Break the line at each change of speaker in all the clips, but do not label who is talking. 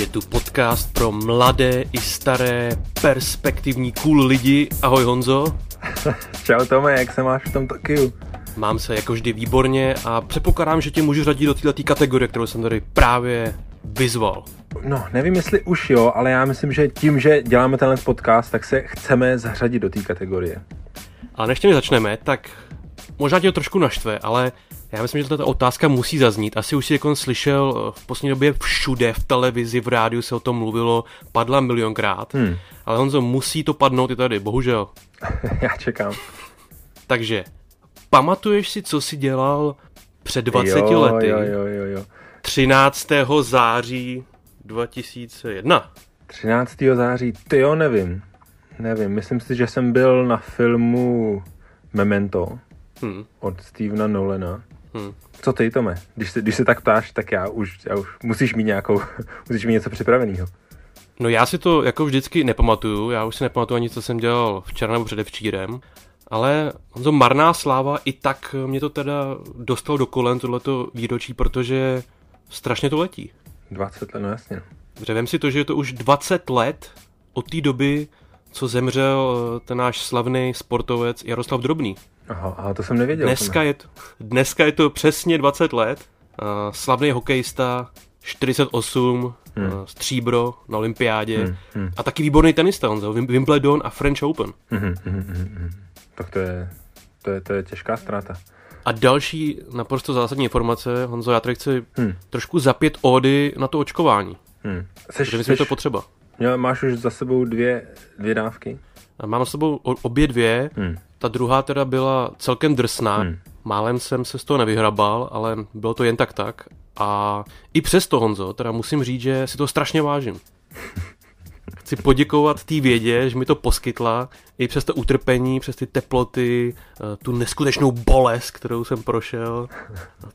Je tu podcast pro mladé i staré, perspektivní cool lidi. Ahoj Honzo.
Čau Tome, jak se máš v tom Tokiu?
Mám se jako vždy výborně a předpokládám, že tě můžu řadit do této kategorie, kterou jsem tady právě vyzval.
No, nevím, jestli už jo, ale já myslím, že tím, že děláme tenhle podcast, tak se chceme zařadit do té kategorie.
Ale než tím začneme, tak možná tě to trošku naštve, ale já myslím, že tato otázka musí zaznít. Asi už si jako slyšel v poslední době všude, v televizi, v rádiu se o tom mluvilo, padla milionkrát. Hmm. Ale Honzo, musí to padnout i tady, bohužel.
já čekám.
Takže, pamatuješ si, co jsi dělal před 20
jo,
lety?
Jo, jo, jo, jo.
13. září 2001.
13. září, ty jo, nevím. Nevím, myslím si, že jsem byl na filmu Memento hmm. od Stevena Nolana. Hmm. Co ty, Tome? Když se, když se tak ptáš, tak já už, já už musíš mít nějakou, musíš mít něco připraveného.
No já si to jako vždycky nepamatuju, já už si nepamatuju ani, co jsem dělal včera nebo předevčírem, ale to marná sláva, i tak mě to teda dostalo do kolen tohleto výročí, protože strašně to letí.
20 let, no jasně.
Řevem si to, že je to už 20 let od té doby, co zemřel eh, ten náš slavný sportovec Jaroslav Drobný.
Aha, to jsem nevěděl.
Dneska je, to, dneska je to přesně 20 let. Uh, slavný hokejista, 48, hmm. uh, stříbro na olympiádě hmm. Hmm. a taky výborný tenista, Honzo, Wimbledon a French Open. Hmm, hmm, hmm,
hmm. Tak to je, to je, to je těžká ztráta.
A další naprosto zásadní informace, Honzo, já tady chci hmm. trošku zapět ódy na to očkování. Hmm. Seš, Protože myslím, seš, to potřeba.
Jo, máš už za sebou dvě, dvě dávky?
Mám za sebou obě dvě. Hmm. Ta druhá teda byla celkem drsná. Hmm. Málem jsem se z toho nevyhrabal, ale bylo to jen tak tak. A i přesto, Honzo, teda musím říct, že si to strašně vážím. Chci poděkovat té vědě, že mi to poskytla, i přes to utrpení, přes ty teploty, eh, tu neskutečnou bolest, kterou jsem prošel,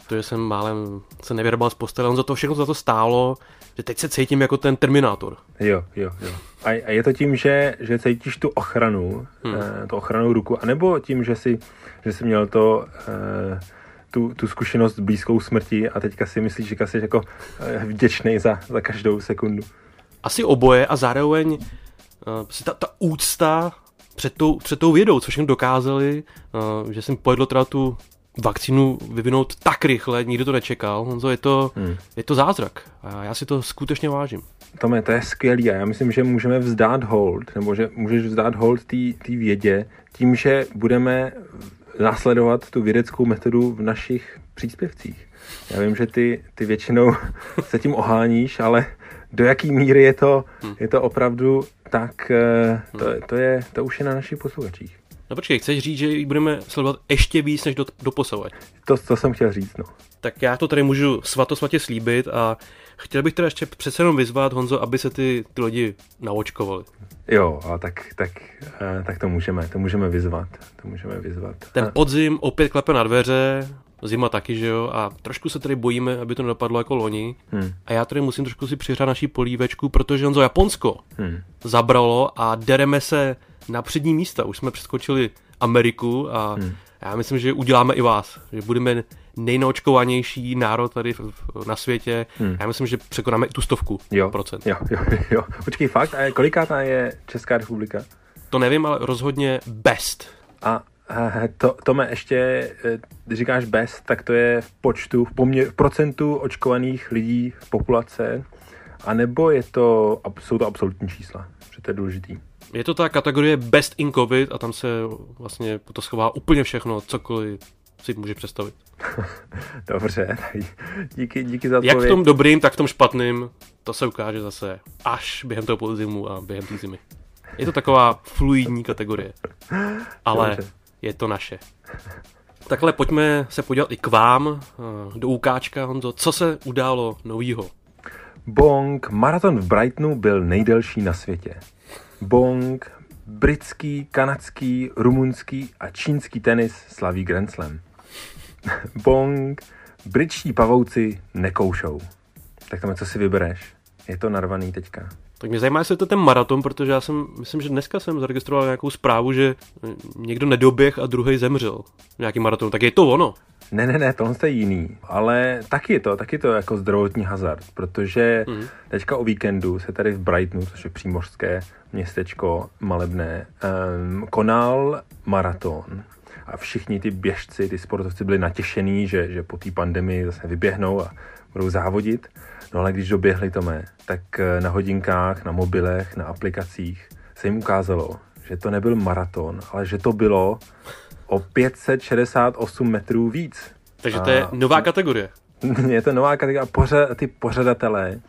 to, že jsem málem se nevyhrabal z postele, on za to všechno za to stálo, že teď se cítím jako ten Terminátor.
Jo, jo, jo. A, a je to tím, že, že cítíš tu ochranu, hmm. eh, tu ochranu ruku, anebo tím, že jsi, že jsi měl to... Eh, tu, tu zkušenost s blízkou smrti a teďka si myslíš, že jsi jako eh, vděčný za, za každou sekundu.
Asi oboje a zároveň uh, ta, ta úcta před tou, před tou vědou, co všechno dokázali, uh, že jsem pojedl teda tu vakcínu vyvinout tak rychle, nikdo to nečekal. Honzo, je to, hmm. je to zázrak a já si to skutečně vážím.
Tome, to je skvělý a já myslím, že můžeme vzdát hold, nebo že můžeš vzdát hold té vědě tím, že budeme následovat tu vědeckou metodu v našich příspěvcích. Já vím, že ty, ty většinou se tím oháníš, ale do jaký míry je to, hmm. je to opravdu tak, eh, to, to, je, to už je na našich posluchačích.
No počkej, chceš říct, že ji budeme sledovat ještě víc než do, do posovat?
To, to jsem chtěl říct, no.
Tak já to tady můžu svatosvatě slíbit a chtěl bych teda ještě přece jenom vyzvat, Honzo, aby se ty, ty lidi naočkovali.
Jo, a tak, tak, eh, tak to můžeme, to můžeme vyzvat, to můžeme vyzvat.
Ten podzim opět klepe na dveře, zima taky, že jo, a trošku se tady bojíme, aby to nedopadlo jako loni. Hmm. A já tady musím trošku si přihrát naší polívečku, protože Honzo Japonsko hmm. zabralo a dereme se na přední místa. Už jsme přeskočili Ameriku a hmm. já myslím, že uděláme i vás, že budeme nejnaočkovanější národ tady na světě. Hmm. Já myslím, že překonáme i tu stovku
jo,
procent.
Jo, jo, jo. Počkej, fakt? A kolikátá je Česká republika?
To nevím, ale rozhodně best.
A to, Tome, ještě, když říkáš best, tak to je v počtu, v, poměr, v procentu očkovaných lidí v populace, anebo je to, jsou to absolutní čísla, že to je důležitý.
Je to ta kategorie Best in COVID a tam se vlastně to schová úplně všechno, cokoliv si může představit.
Dobře, díky, díky za to.
Jak v tom dobrým, tak v tom špatným, to se ukáže zase až během toho podzimu a během té zimy. Je to taková fluidní kategorie. Ale Dobře. je to naše. Takhle pojďme se podívat i k vám, eh, do Ukáčka, Honzo. Co se událo novýho?
Bong, maraton v Brightonu byl nejdelší na světě. Bong, britský, kanadský, rumunský a čínský tenis slaví Grand Slam. Bong, britští pavouci nekoušou. Tak tam co si vybereš? Je to narvaný teďka.
Tak mě zajímá, jestli je to ten maraton, protože já jsem, myslím, že dneska jsem zaregistroval nějakou zprávu, že někdo nedoběh a druhý zemřel. Nějaký maraton, tak je to ono.
Ne, ne, ne, tohle je jiný. Ale taky je to, taky to jako zdravotní hazard, protože mm. teďka o víkendu se tady v Brightonu, což je přímořské městečko malebné, um, konal maraton a všichni ty běžci, ty sportovci byli natěšení, že, že po té pandemii zase vyběhnou a budou závodit. No ale když doběhli to mé, tak eh, na hodinkách, na mobilech, na aplikacích se jim ukázalo, že to nebyl maraton, ale že to bylo o 568 metrů víc.
Takže to je nová kategorie.
je to nová kategorie a pořad, ty pořadatelé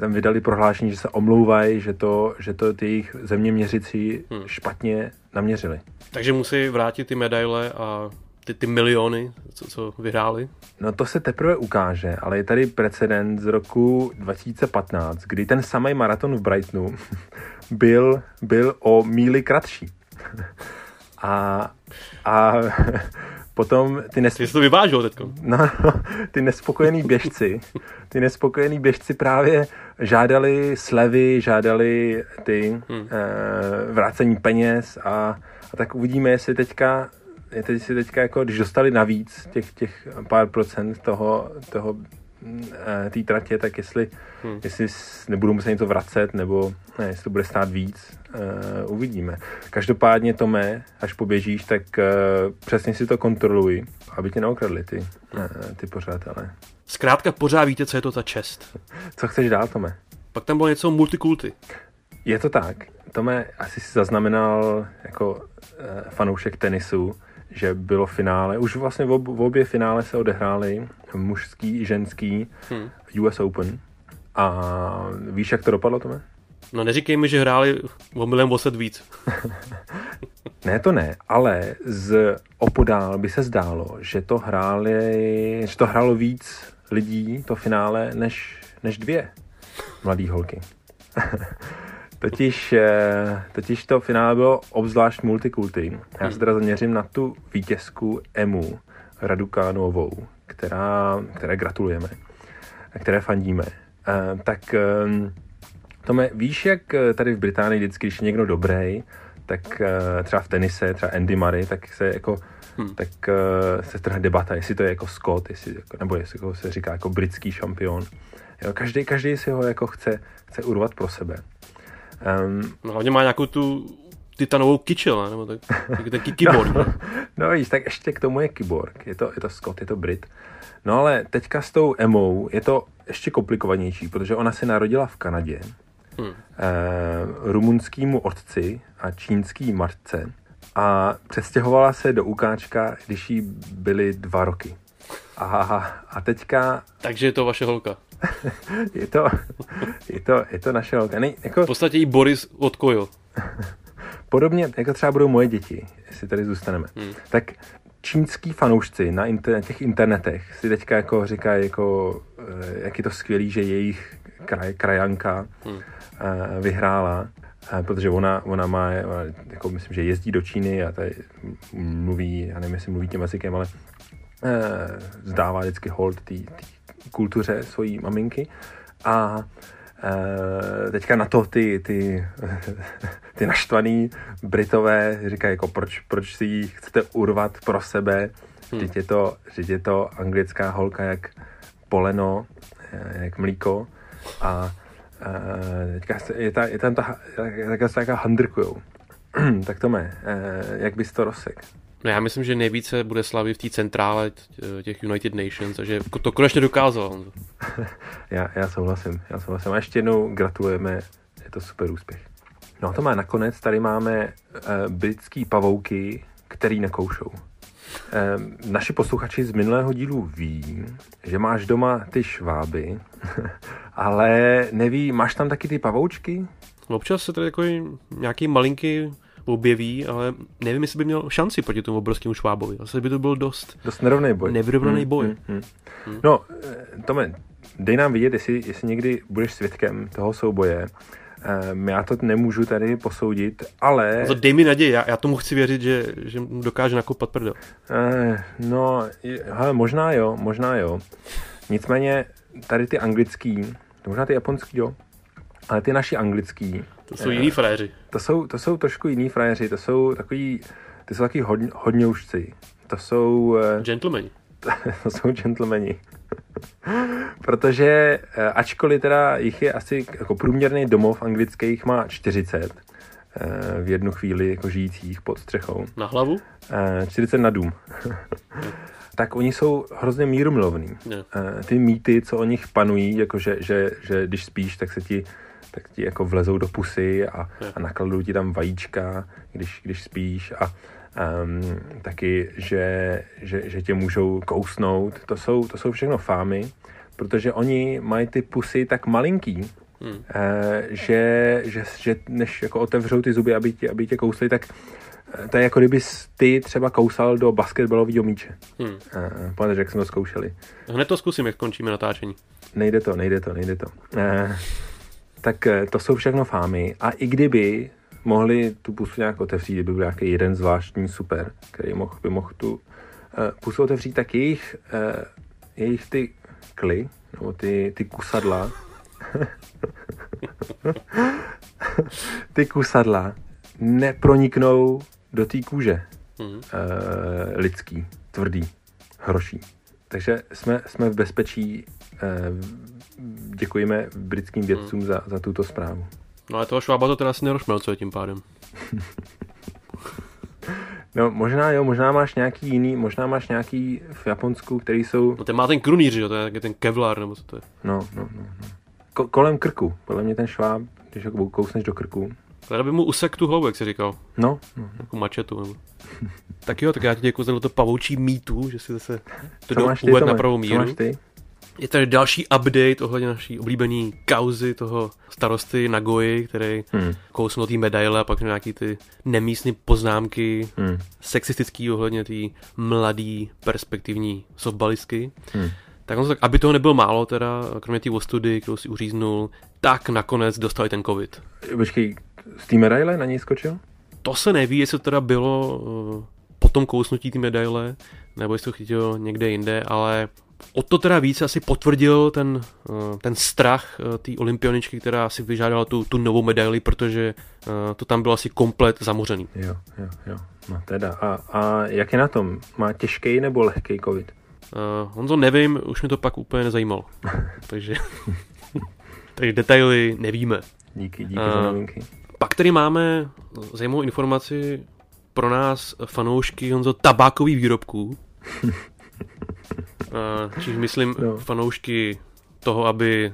tam vydali prohlášení, že se omlouvají, že to, že to ty jejich zeměměřicí hmm. špatně naměřili.
Takže musí vrátit ty medaile a ty, ty miliony, co, co vyhráli?
No to se teprve ukáže, ale je tady precedent z roku 2015, kdy ten samý maraton v Brightonu byl, byl o míli kratší. A, a potom ty
nes... Ty jsi to vyvážil teď.
No, no, ty nespokojený běžci, ty nespokojený běžci právě žádali slevy, žádali ty hmm. e, vrácení peněz a, a tak uvidíme, jestli teďka teď si teďka jako, když dostali navíc těch, těch pár procent toho, toho eh, té tratě, tak jestli, hmm. jestli nebudou muset něco vracet, nebo ne, jestli to bude stát víc, uh, uvidíme. Každopádně, Tome, až poběžíš, tak uh, přesně si to kontroluj, aby tě neokradli ty, uh, ty pořadatelé.
Zkrátka pořád víte, co je to ta čest.
Co chceš dál, Tome?
Pak tam bylo něco multikulty.
Je to tak. Tome, asi si zaznamenal jako uh, fanoušek tenisu, že bylo finále, už vlastně v, ob, v obě finále se odehrály mužský i ženský hmm. US Open. A víš, jak to dopadlo, Tome?
No neříkej mi, že hráli o milion voset víc.
ne, to ne, ale z opodál by se zdálo, že to hráli, že to hrálo víc lidí, to finále, než, než dvě mladé holky. Totiž, eh, totiž to finále bylo obzvlášť multikulty. Já se teda zaměřím na tu vítězku Emu Radukánovou, která, které gratulujeme, které fandíme. Eh, tak ehm, Tome, víš, jak eh, tady v Británii vždycky, když je někdo dobrý, tak třeba v tenise, třeba Andy Murray, tak se jako hmm. tak se trhne debata, jestli to je jako Scott, jestli, jako, nebo jestli jako se říká jako britský šampion. Jo, každý, každý si ho jako chce, chce urvat pro sebe.
Um, no hlavně má nějakou tu titanovou kyčel, nebo tak, ten keyboard.
no, no víš, tak ještě k tomu je keyboard. Je to, je to Scott, je to Brit. No ale teďka s tou Emou je to ještě komplikovanější, protože ona se narodila v Kanadě. Hmm. Eh, rumunskýmu otci a čínský matce a přestěhovala se do Ukáčka, když jí byly dva roky. A, a teďka...
Takže je to vaše holka.
je, to, je, to, je to naše holka. Ne, jako...
V podstatě jí Boris odkojil.
Podobně, jako třeba budou moje děti, jestli tady zůstaneme. Hmm. Tak čínský fanoušci na inter- těch internetech si teďka jako říkají, jako, eh, jak je to skvělý, že jejich kraj, krajanka hmm. Eh, vyhrála, eh, protože ona, ona má, jako myslím, že jezdí do Číny a tady mluví, já nevím, jestli mluví tím jazykem, ale zdává vždycky hold té kultuře svojí maminky a e, teďka na to ty, ty, ty naštvaný Britové říkají, jako proč, proč si ji chcete urvat pro sebe, hmm. je to, je to anglická holka jak poleno, e, jak mlíko a e, teďka je, ta, je tam ta, tak, se taká handrkujou. tak to mé, jak bys to rozsek?
No já myslím, že nejvíce bude slavy v té centrále těch United Nations a že to konečně dokázal.
já, já souhlasím, já souhlasím. A ještě jednou gratulujeme, je to super úspěch. No a to má nakonec, tady máme uh, britský pavouky, který nekoušou. Uh, naši posluchači z minulého dílu ví, že máš doma ty šváby, ale neví, máš tam taky ty pavoučky?
Občas se tady jako nějaký malinký objeví, ale nevím, jestli by měl šanci proti tomu obrovskému švábovi. Zase by to byl dost...
Dost nerovný boj.
Nevyrovnaný hmm, boj. Hmm, hmm.
Hmm. No, eh, Tome, dej nám vidět, jestli, jestli někdy budeš svědkem toho souboje. Um, já to nemůžu tady posoudit, ale...
To dej mi naději, já, já tomu chci věřit, že, že dokáže nakopat prdel.
Uh, no, hele, možná jo, možná jo. Nicméně tady ty anglický, možná ty japonský, jo, ale ty naši anglický,
to jsou jiní frajeři.
To jsou, to jsou trošku jiní frajeři, to jsou takový, ty jsou takový hod, hodňoušci. To jsou...
Gentlemani.
to jsou gentlemani. Protože eh, ačkoliv teda jich je asi jako průměrný domov anglických má 40 eh, v jednu chvíli jako žijících pod střechou.
Na hlavu?
40 na dům. tak oni jsou hrozně mírumilovní. Ty mýty, co o nich panují, jako že, že, že když spíš, tak se ti tak ti jako vlezou do pusy a, a nakladou ti tam vajíčka, když, když spíš a um, taky, že, že, že tě můžou kousnout. To jsou, to jsou všechno fámy, protože oni mají ty pusy tak malinký, hmm. uh, že, že, že než jako otevřou ty zuby, aby tě, aby tě kousli, tak eh, to je jako kdyby ty třeba kousal do basketbalového míče. Hmm. Uh, Pamatuješ, jak jsme to zkoušeli.
Hned to zkusím, jak končíme natáčení.
Nejde to, nejde to, nejde to. Uh, tak to jsou všechno fámy. A i kdyby mohli tu pusu nějak otevřít, kdyby byl nějaký jeden zvláštní super, který mohl, by mohl tu uh, pusu otevřít, tak jejich, uh, jejich ty kly, nebo ty, ty kusadla, ty kusadla neproniknou do té kůže mm. uh, lidský, tvrdý, hroší. Takže jsme, jsme v bezpečí. Uh, děkujeme britským vědcům mm. za, za tuto zprávu.
No ale toho švába to teda asi nerozmelcuje tím pádem.
No možná jo, možná máš nějaký jiný, možná máš nějaký v Japonsku, který jsou...
No ten má ten krunýř, jo, to je ten kevlar, nebo co to je.
No, no, no. no. Ko- kolem krku, podle mě ten šváb, když ho kousneš do krku.
Ale by mu usek tu hlavu, jak jsi říkal.
No. no.
Jako mačetu, nebo... tak jo, tak já ti děkuji za to pavoučí mýtu, že si zase to
do na pravou míru. Co máš ty?
Je tady další update ohledně naší oblíbené kauzy toho starosty Nagoji, který hmm. kousnul té medaile a pak nějaký ty nemístné poznámky hmm. sexistický ohledně té mladý perspektivní softbalistky. Hmm. Tak, on, tak aby toho nebylo málo teda, kromě té ostudy, kterou si uříznul, tak nakonec dostali ten covid.
Počkej, z té medaile na něj skočil?
To se neví, jestli to teda bylo uh, po tom kousnutí té medaile, nebo jestli to chytil někde jinde, ale O to teda více asi potvrdil ten, eh, ten strach eh, té olympioničky, která si vyžádala tu, tu novou medaili, protože eh, to tam bylo asi komplet zamořený.
Jo, jo, jo. No teda. A, a jak je na tom? Má těžký nebo lehký covid?
Uh, Honzo, nevím, už mi to pak úplně nezajímalo. takže, takže detaily nevíme.
Díky, díky uh, za novinky.
Pak tady máme zajímavou informaci pro nás fanoušky Honzo tabákových výrobků. Čiž myslím no. fanoušky toho, aby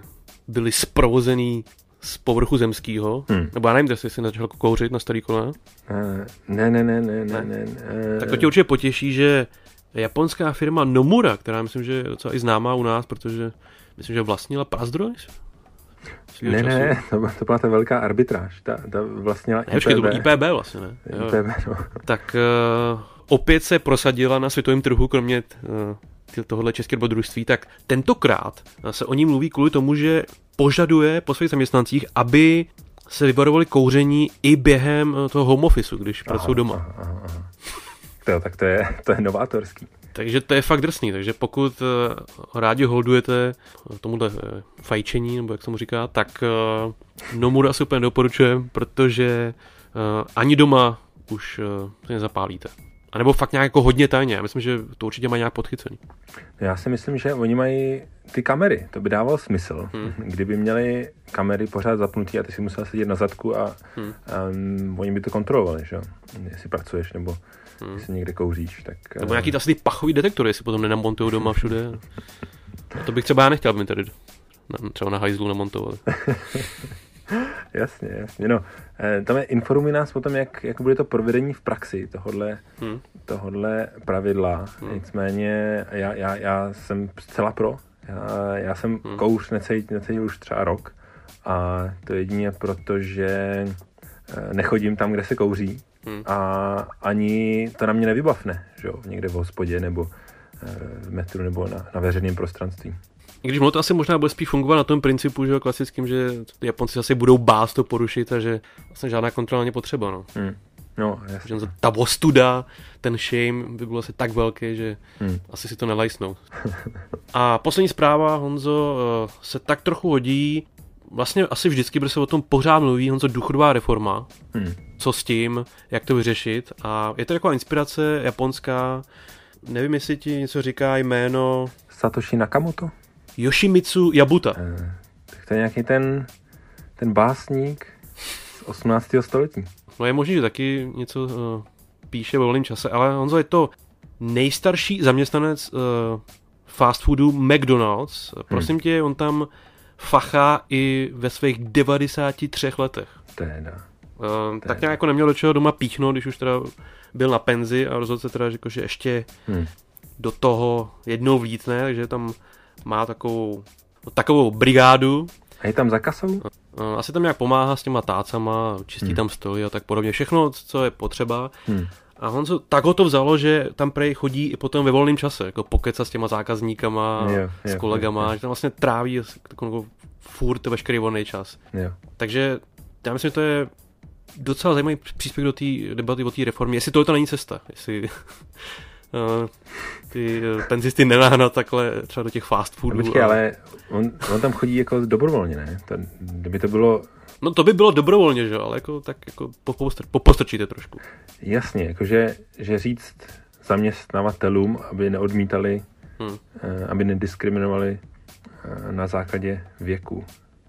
byli sprovozený z povrchu zemského. Hmm. Nebo já nevím, jestli jsi začal kouřit na starý kola. Uh,
ne, ne, ne, ne, ne, ne.
Uh, tak to tě určitě potěší, že japonská firma Nomura, která myslím, že je docela i známá u nás, protože myslím, že vlastnila Prazdroj,
ne, času. ne, to, to byla ta velká arbitráž. Ta, ta vlastnila
ne, IPB. to bylo IPB vlastně, ne?
IPB, no.
Tak uh, opět se prosadila na světovém trhu, kromě uh, tohohle české dobrodružství, tak tentokrát se o ní mluví kvůli tomu, že požaduje po svých zaměstnancích, aby se vyvarovali kouření i během eh, toho home office, když aha, pracují doma. Aha, aha.
To, tak to je, to je novátorský.
Takže to je fakt drsný, takže pokud uh, rádi holdujete tomuhle uh, fajčení, nebo jak se mu říká, tak uh, Nomura asi úplně doporučujem, protože ani doma už se nezapálíte. A nebo fakt nějak jako hodně tajně. Já myslím, že to určitě má nějak podchycený.
Já si myslím, že oni mají ty kamery. To by dávalo smysl. Hmm. Kdyby měli kamery pořád zapnutý a ty si musel sedět na zadku a, hmm. a um, oni by to kontrolovali, že Jestli pracuješ nebo hmm. jestli někde kouříš. Tak,
nebo nějaký asi ty pachový detektory, jestli potom nenamontují doma všude. A to bych třeba já nechtěl, aby mi tady třeba na hajzlu namontovali.
jasně, jasně. No, eh, tam je informuj nás potom, jak, jak bude to provedení v praxi tohodle, hmm. tohodle pravidla. Hmm. Nicméně já, já, já jsem zcela pro. Já, já jsem hmm. kouř necítil, necítil už třeba rok a to jedině proto, že eh, nechodím tam, kde se kouří hmm. a ani to na mě nevybavne, že jo, někde v hospodě nebo eh, v metru nebo na, na veřejném prostranství.
I když to asi možná bude spíš fungovat na tom principu, že klasickým, že Japonci asi budou bást to porušit a že vlastně žádná kontrola není potřeba. No. Hmm.
No, jasně.
Že ta ostuda, ten shame by byl asi tak velký, že hmm. asi si to nelajsnou. A poslední zpráva, Honzo, eh, se tak trochu hodí. Vlastně asi vždycky, protože se o tom pořád mluví, Honzo, důchodová reforma. Hmm. Co s tím, jak to vyřešit. A je to jako inspirace japonská, nevím, jestli ti něco říká jméno...
Satoshi Nakamoto?
Yoshimitsu Yabuta.
Eh, tak to je nějaký ten, ten básník z 18. století.
No je možné, že taky něco uh, píše ve volném čase, ale Honzo je to nejstarší zaměstnanec uh, fast foodu McDonald's. Prosím hmm. tě, on tam fachá i ve svých 93 letech.
Teda.
Uh, tak nějak jako neměl do čeho doma píchnout, když už teda byl na penzi a rozhodl se teda, že, že ještě hmm. do toho jednou vlítne, takže tam má takovou, takovou brigádu.
A je tam za kasou?
Asi tam nějak pomáhá s těma tácama, čistí hmm. tam stoly a tak podobně. Všechno, co je potřeba. Hmm. A Honzo, tak ho to vzalo, že tam prej chodí i potom ve volném čase, jako pokeca s těma zákazníkama, jo, jo, s kolegama, jo, že tam vlastně tráví jako furt veškerý volný čas.
Jo.
Takže já myslím, že to je docela zajímavý příspěvek do té debaty o té reformě, jestli tohle to není cesta, jestli uh, ty uh, penzisty nenahnat takhle třeba do těch fast foodů.
No, počkej, ale on, on, tam chodí jako dobrovolně, ne? To, kdyby to bylo...
No to by bylo dobrovolně, že ale jako tak jako popostr, popostrčíte trošku.
Jasně, jakože že říct zaměstnavatelům, aby neodmítali, hmm. uh, aby nediskriminovali uh, na základě věku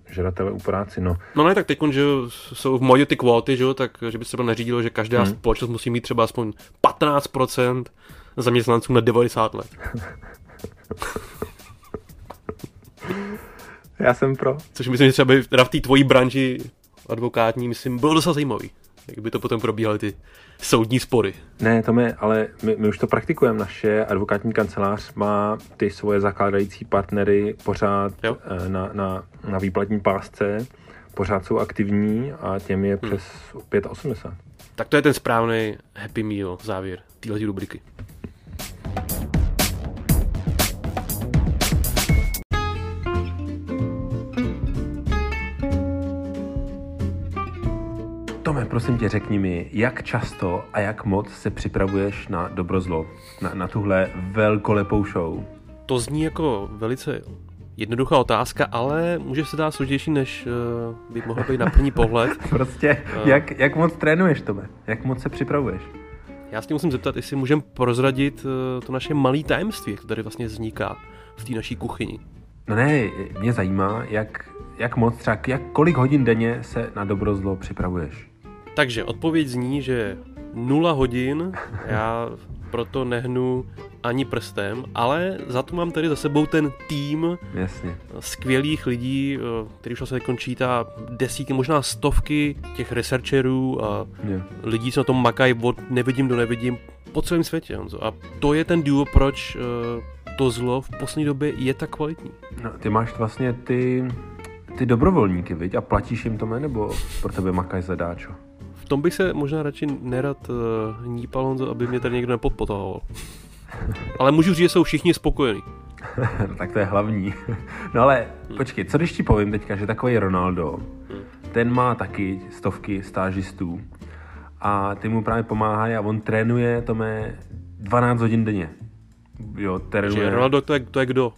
žadatele u práci, no.
No ne, tak teď, že jsou v modě ty kvóty, že tak, že by se to neřídilo, že každá hmm. společnost musí mít třeba aspoň 15% zaměstnanců na 90 let.
Já jsem pro.
Což myslím, že třeba by teda v té tvojí branži advokátní, myslím, bylo docela zajímavý. Jak by to potom probíhaly ty soudní spory.
Ne, to my, ale my, my už to praktikujeme. Naše advokátní kancelář má ty svoje zakládající partnery pořád jo. Eh, na, na, na výplatní pásce, pořád jsou aktivní a těm je hmm. přes 85.
Tak to je ten správný happy meal závěr téhle rubriky.
Tome, prosím tě, řekni mi, jak často a jak moc se připravuješ na dobrozlo, na, na tuhle velkolepou show?
To zní jako velice jednoduchá otázka, ale může se dát složitější, než uh, by mohlo být na první pohled.
prostě, uh, jak, jak moc trénuješ, Tome? Jak moc se připravuješ?
Já s tím musím zeptat, jestli můžeme prozradit uh, to naše malé tajemství, jak to tady vlastně vzniká v té naší kuchyni.
No ne, mě zajímá, jak, jak moc, třeba jak, kolik hodin denně se na dobrozlo připravuješ?
Takže odpověď zní, že nula hodin, já proto nehnu ani prstem, ale za to mám tady za sebou ten tým
Jasně.
skvělých lidí, eh, který už se končí ta desítky, možná stovky těch researcherů a yeah. lidí, co na tom makají od nevidím do nevidím po celém světě. Honzo. A to je ten důvod, proč eh, to zlo v poslední době je tak kvalitní.
No, ty máš vlastně ty, ty dobrovolníky, viď? A platíš jim to, nebo pro tebe makají zadáčo?
V tom bych se možná radši nerad uh, nípal, Honzo, aby mě tady někdo nepodpotoval. Ale můžu říct, že jsou všichni spokojení.
no, tak to je hlavní. no ale hmm. počkej, co když ti povím teďka, že takový Ronaldo, hmm. ten má taky stovky stážistů a ty mu právě pomáhají a on trénuje, to mé 12 hodin denně.
Jo, trénuje. Že Ronaldo to je, to je kdo?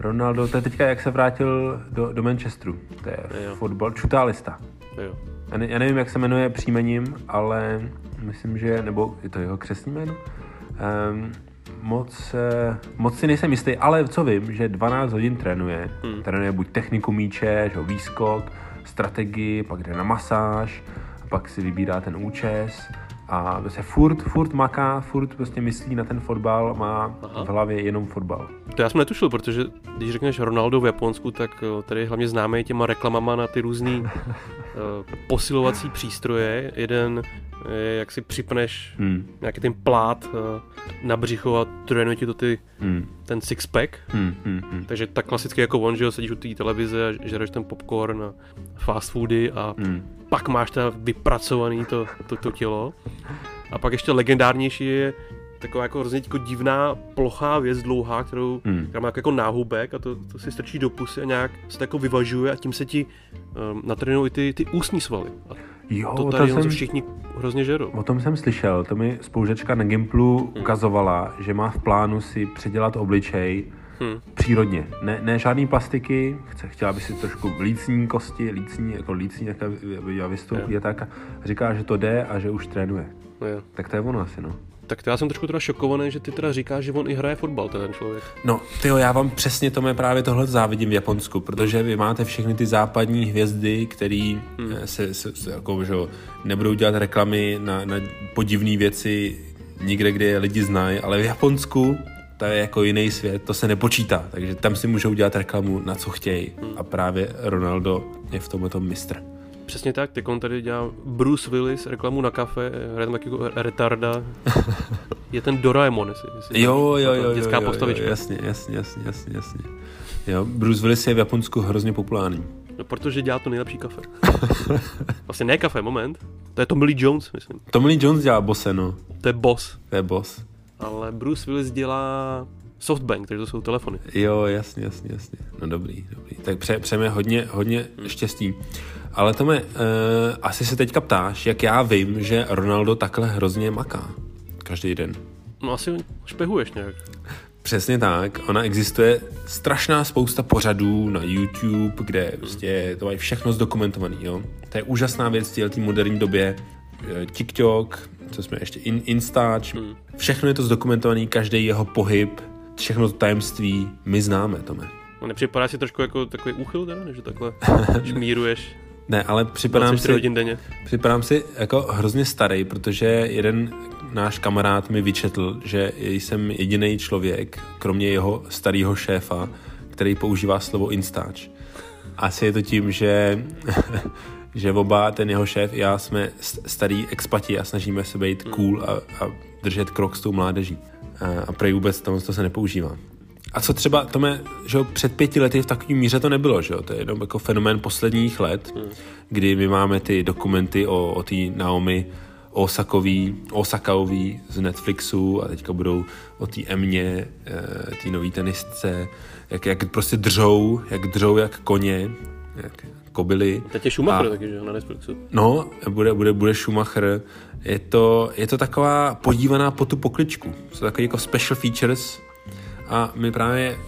Ronaldo, to je teďka, jak se vrátil do, do Manchesteru. To je jo. fotbal, čutálista. Jo. Já, ne, já nevím, jak se jmenuje příjmením, ale myslím, že, nebo je to jeho křesní jméno, um, moc, uh, moc si nejsem jistý, ale co vím, že 12 hodin trénuje. Hmm. Trénuje buď techniku míče, že výskok, strategii, pak jde na masáž, pak si vybírá ten účes a prostě furt, furt maká, furt prostě myslí na ten fotbal, má Aha. v hlavě jenom fotbal.
To já jsem netušil, protože když řekneš Ronaldo v Japonsku, tak eh, tady hlavně známe těma reklamama na ty různý uh, posilovací přístroje. Jeden je, jak si připneš hmm. nějaký ten plát uh, na břicho a trénuje ti to ty, hmm. ten six-pack. Hmm, hmm, hmm. Takže tak klasicky jako on, že sedíš u té televize a žereš ten popcorn a fast foody a hmm. Pak máš teda vypracovaný to, to, to tělo. A pak ještě legendárnější je taková jako hrozně jako divná plochá věc dlouhá, kterou, hmm. která má jako, jako náhubek a to, to si strčí do pusy a nějak se to jako vyvažuje a tím se ti um, natrénují i ty, ty ústní svaly. A
jo,
to tady jsem, všichni hrozně žerou.
O tom jsem slyšel, to mi spolužečka na Gimplu hmm. ukazovala, že má v plánu si předělat obličej hmm. přírodně. Ne, ne žádný plastiky, chce, chtěla by si trošku lícní kosti, lícní, jako lícní, jak by vystoupí a tak. Říká, že to jde a že už trénuje.
Jo.
Tak to je ono asi, no.
Tak to já jsem trošku teda šokovaný, že ty teda říkáš, že on i hraje fotbal, ten člověk.
No, ty jo, já vám přesně tomu právě tohle závidím v Japonsku, protože vy máte všechny ty západní hvězdy, který hmm. se, se, se jako, že nebudou dělat reklamy na, na podivné věci nikde, kde je lidi znají, ale v Japonsku to je jako jiný svět, to se nepočítá, takže tam si můžou dělat reklamu na co chtějí hmm. a právě Ronaldo je v tomhle tom mistr.
Přesně tak, teď on tady dělá Bruce Willis reklamu na kafe, hraje tam jako retarda. je ten Doraemon, jestli, jestli
jo, jo, jo, jo,
dětská
jo,
postavička.
Jo, jasně, jasně, jasně, jasně, jasně. Jo, Bruce Willis je v Japonsku hrozně populární.
No, protože dělá to nejlepší kafe. vlastně ne kafe, moment. To je Tommy Lee Jones, myslím.
Tommy Lee Jones dělá bose, no.
To je boss.
To je boss.
Ale Bruce Willis dělá Softbank, takže to jsou telefony.
Jo, jasně, jasně, jasně. No dobrý, dobrý. Tak pře, přejeme hodně, hodně štěstí. Ale Tome, uh, asi se teďka ptáš, jak já vím, že Ronaldo takhle hrozně maká. Každý den.
No asi špehuješ nějak.
Přesně tak. Ona existuje strašná spousta pořadů na YouTube, kde prostě to mají všechno zdokumentované. Jo? To je úžasná věc v té moderní době. Eh, TikTok, co jsme ještě, in, Instač, hmm. všechno je to zdokumentované, každý jeho pohyb, všechno to tajemství my známe, Tome.
No nepřipadá si trošku jako takový úchyl, teda, že takhle šmíruješ
ne, ale připadám si,
hodin denně.
připadám si jako hrozně starý, protože jeden náš kamarád mi vyčetl, že jsem jediný člověk, kromě jeho starého šéfa, který používá slovo Instač. Asi je to tím, že, že oba, ten jeho šéf i já jsme starý expati a snažíme se být cool a, a držet krok s tou mládeží. A, a prej vůbec tam to se nepoužívá. A co třeba, Tome, že jo, před pěti lety v takové míře to nebylo, že jo? To je jenom jako fenomén posledních let, hmm. kdy my máme ty dokumenty o, o té Naomi Osakový, Osakaový z Netflixu a teďka budou o té Emě, eh, té nový tenistce, jak, jak prostě držou, jak držou jak koně, jak kobily.
Teď je Schumacher a, taky, že na Netflixu.
No, bude, bude, bude Schumacher. Je to, je to taková podívaná po tu pokličku. Jsou takové jako special features, a my právě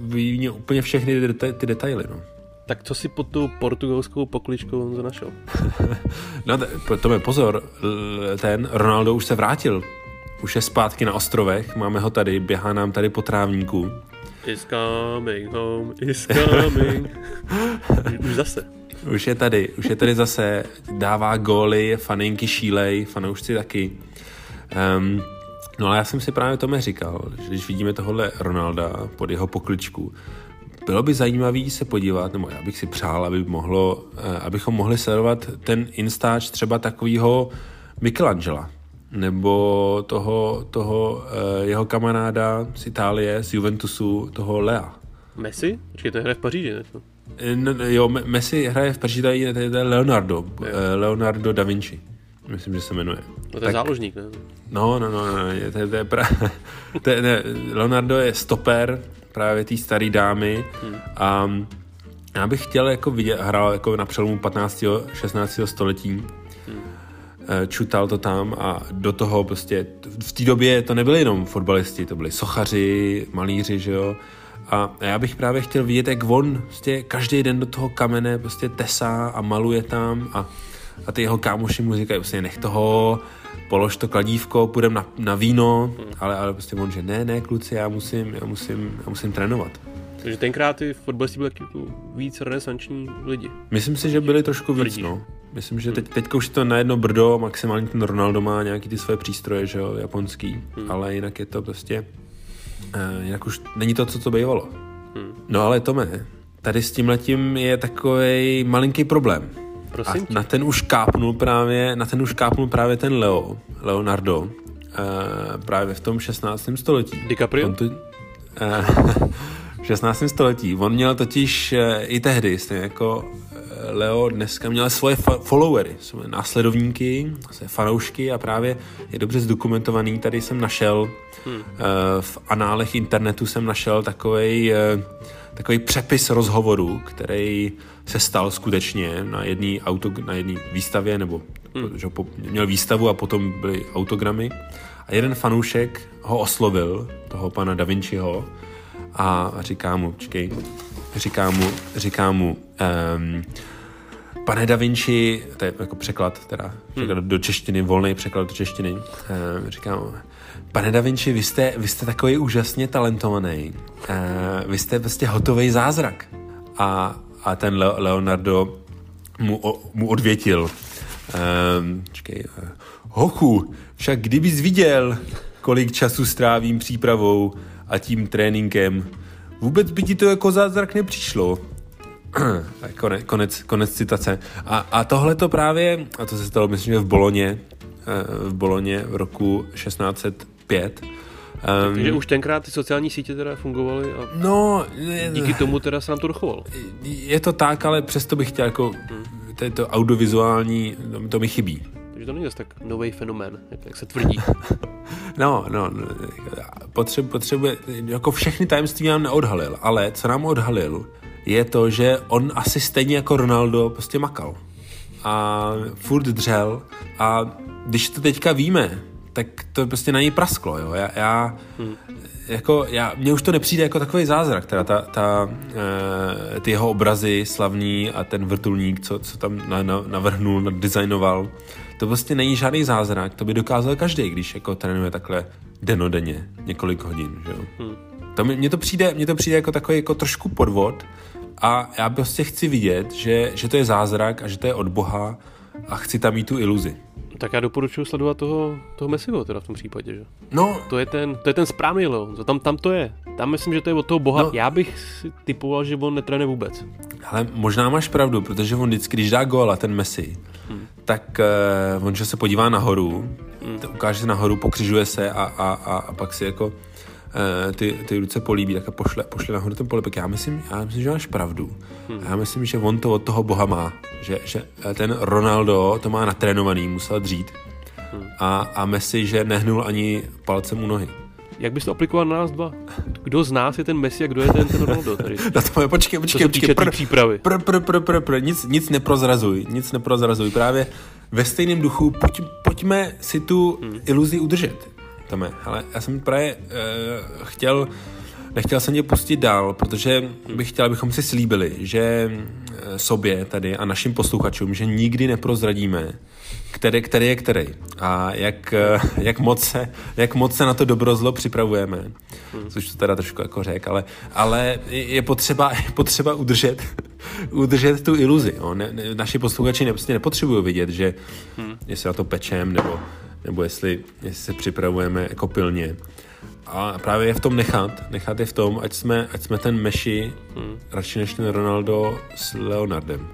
víme úplně všechny ty, deta- ty detaily. No.
Tak co si pod tu portugalskou pokličkou on našel?
no to je pozor, ten Ronaldo už se vrátil. Už je zpátky na ostrovech, máme ho tady, běhá nám tady po trávníku.
Is coming home, is coming. už zase.
Už je tady, už je tady zase, dává góly, faninky šílej, fanoušci taky. Um, No ale já jsem si právě tomu říkal, že když vidíme tohle Ronalda pod jeho pokličku, bylo by zajímavé se podívat, nebo já bych si přál, aby mohlo, eh, abychom mohli sledovat ten Instač třeba takového Michelangela, nebo toho, toho uh, jeho kamaráda z Itálie, z Juventusu, toho Lea.
Messi? Počkej, to hraje v Paříži, ne?
Eh, no, jo, Messi hraje v Paříži, to je Leonardo, Leonardo da Vinci. Myslím, že se jmenuje.
No to je tak, záložník, ne?
No, no, no, no to, je, to je pra... to je, ne, Leonardo je stoper právě té staré dámy hmm. a já bych chtěl jako vidět, hrál jako na přelomu 15. 16. století. Eh, čutal to tam a do toho prostě v té době to nebyly jenom fotbalisti, to byli sochaři, malíři, že jo, a já bych právě chtěl vidět, jak on prostě každý den do toho kamene prostě tesá a maluje tam a a ty jeho kámoši mu říkají prostě nech toho, polož to kladívko, půjdem na, na víno, hmm. ale, ale prostě on, že ne, ne, kluci, já musím, já musím, já musím trénovat.
Takže tenkrát ty fotbalisti byli jako víc renesanční lidi.
Myslím si, že byli trošku víc, no. Myslím, že teď, teďka už je to na jedno brdo, maximálně ten Ronaldo má nějaký ty své přístroje, že jo, japonský, hmm. ale jinak je to prostě, uh, jinak už není to, co to bývalo. Hmm. No ale Tome, tady s tím letím je takový malinký problém.
Prosím
a na ten už kápnul právě, na ten už kápnul právě ten Leo, Leonardo, uh, právě v tom 16. století.
DiCaprio?
On tu, uh, v 16. století. On měl totiž i tehdy, stejně jako Leo dneska měl svoje fa- followery, svoje následovníky, své fanoušky a právě je dobře zdokumentovaný. Tady jsem našel hmm. uh, v análech internetu jsem našel takový uh, takový přepis rozhovoru, který se stal skutečně na jedné auto, na jedné výstavě, nebo hmm. že po, měl výstavu a potom byly autogramy. A jeden fanoušek ho oslovil, toho pana Da Vinciho, a říká mu, čekej, říká mu, říká mu, um, Pane Da Vinci, to je jako překlad, teda překlad hmm. do češtiny, volný překlad do češtiny, e, říkám, pane Da Vinci, vy jste, vy jste takový úžasně talentovaný, e, vy jste prostě hotový zázrak. A, a ten Leonardo mu, mu odvětil, e, čekej, hochu, však kdybys viděl, kolik času strávím přípravou a tím tréninkem, vůbec by ti to jako zázrak nepřišlo. konec, konec, konec citace. A, a tohle to právě, a to se stalo myslím, že v Boloně, eh, v Boloně v roku 1605,
Um, Takže už tenkrát ty sociální sítě teda fungovaly a
no,
díky tomu teda se nám to dochovalo.
Je to tak, ale přesto bych chtěl jako hmm. to, to audiovizuální, to mi chybí.
Takže to není zase tak nový fenomén, jak se tvrdí.
no, no, no potřebuje, potřebuje, jako všechny tajemství nám neodhalil, ale co nám odhalil, je to, že on asi stejně jako Ronaldo prostě makal. A furt dřel a když to teďka víme, tak to prostě na něj prasklo, jo. Já, já hmm. jako, já, mně už to nepřijde jako takový zázrak, teda ta, ta, e, ty jeho obrazy slavní a ten vrtulník, co, co tam na, na, navrhnul, nadizajnoval, to prostě není žádný zázrak, to by dokázal každý, když jako trénuje takhle denodenně, několik hodin, že jo. Hmm. To mně to přijde, mně to přijde jako takový jako trošku podvod a já prostě chci vidět, že, že to je zázrak a že to je od Boha a chci tam mít tu iluzi.
Tak já doporučuji sledovat toho, toho Messiho teda v tom případě, že?
No.
To je ten, to je ten správný Leo, tam, tam to je. Tam myslím, že to je od toho boha. No. Já bych si typoval, že on netrénuje vůbec.
Ale možná máš pravdu, protože on vždycky, když dá góla, ten Messi, hmm. tak uh, on, že se podívá nahoru, hmm. ukáže se nahoru, pokřižuje se a, a, a, a pak si jako ty, ty ruce políbí, tak a pošle, pošle nahoru ten polibek. Já myslím, já myslím, že máš pravdu. Hmm. Já myslím, že on to od toho boha má. Že, že eh, ten Ronaldo to má natrénovaný, musel dřít. Hmm. A, a Messi, že nehnul ani palcem u nohy.
Jak bys to aplikoval na nás dva? Kdo z nás je ten Messi a kdo je ten, ten Ronaldo? Tady?
Na to je, počkej, počkej, počkej.
Pr, přípravy.
Pr, pr, pr, pr, pr, nic, nic neprozrazuj, nic neprozrazuj. Právě ve stejném duchu pojď, pojďme si tu hmm. iluzi udržet. Tome, ale já jsem právě uh, chtěl, nechtěl jsem tě pustit dál, protože bych chtěl, abychom si slíbili, že sobě tady a našim posluchačům, že nikdy neprozradíme, který, který je který a jak, jak, moc se, jak moc se na to dobro zlo připravujeme. Hmm. Což to teda trošku jako řek, ale, ale je potřeba, je potřeba udržet, udržet tu iluzi. Jo. Ne, ne, naši posluchači ne, prostě nepotřebují vidět, že hmm. jestli na to pečem nebo, nebo jestli, jestli se připravujeme jako pilně. A právě je v tom nechat, nechat je v tom, ať jsme, ať jsme ten Meši hmm. radši než ten Ronaldo s Leonardem.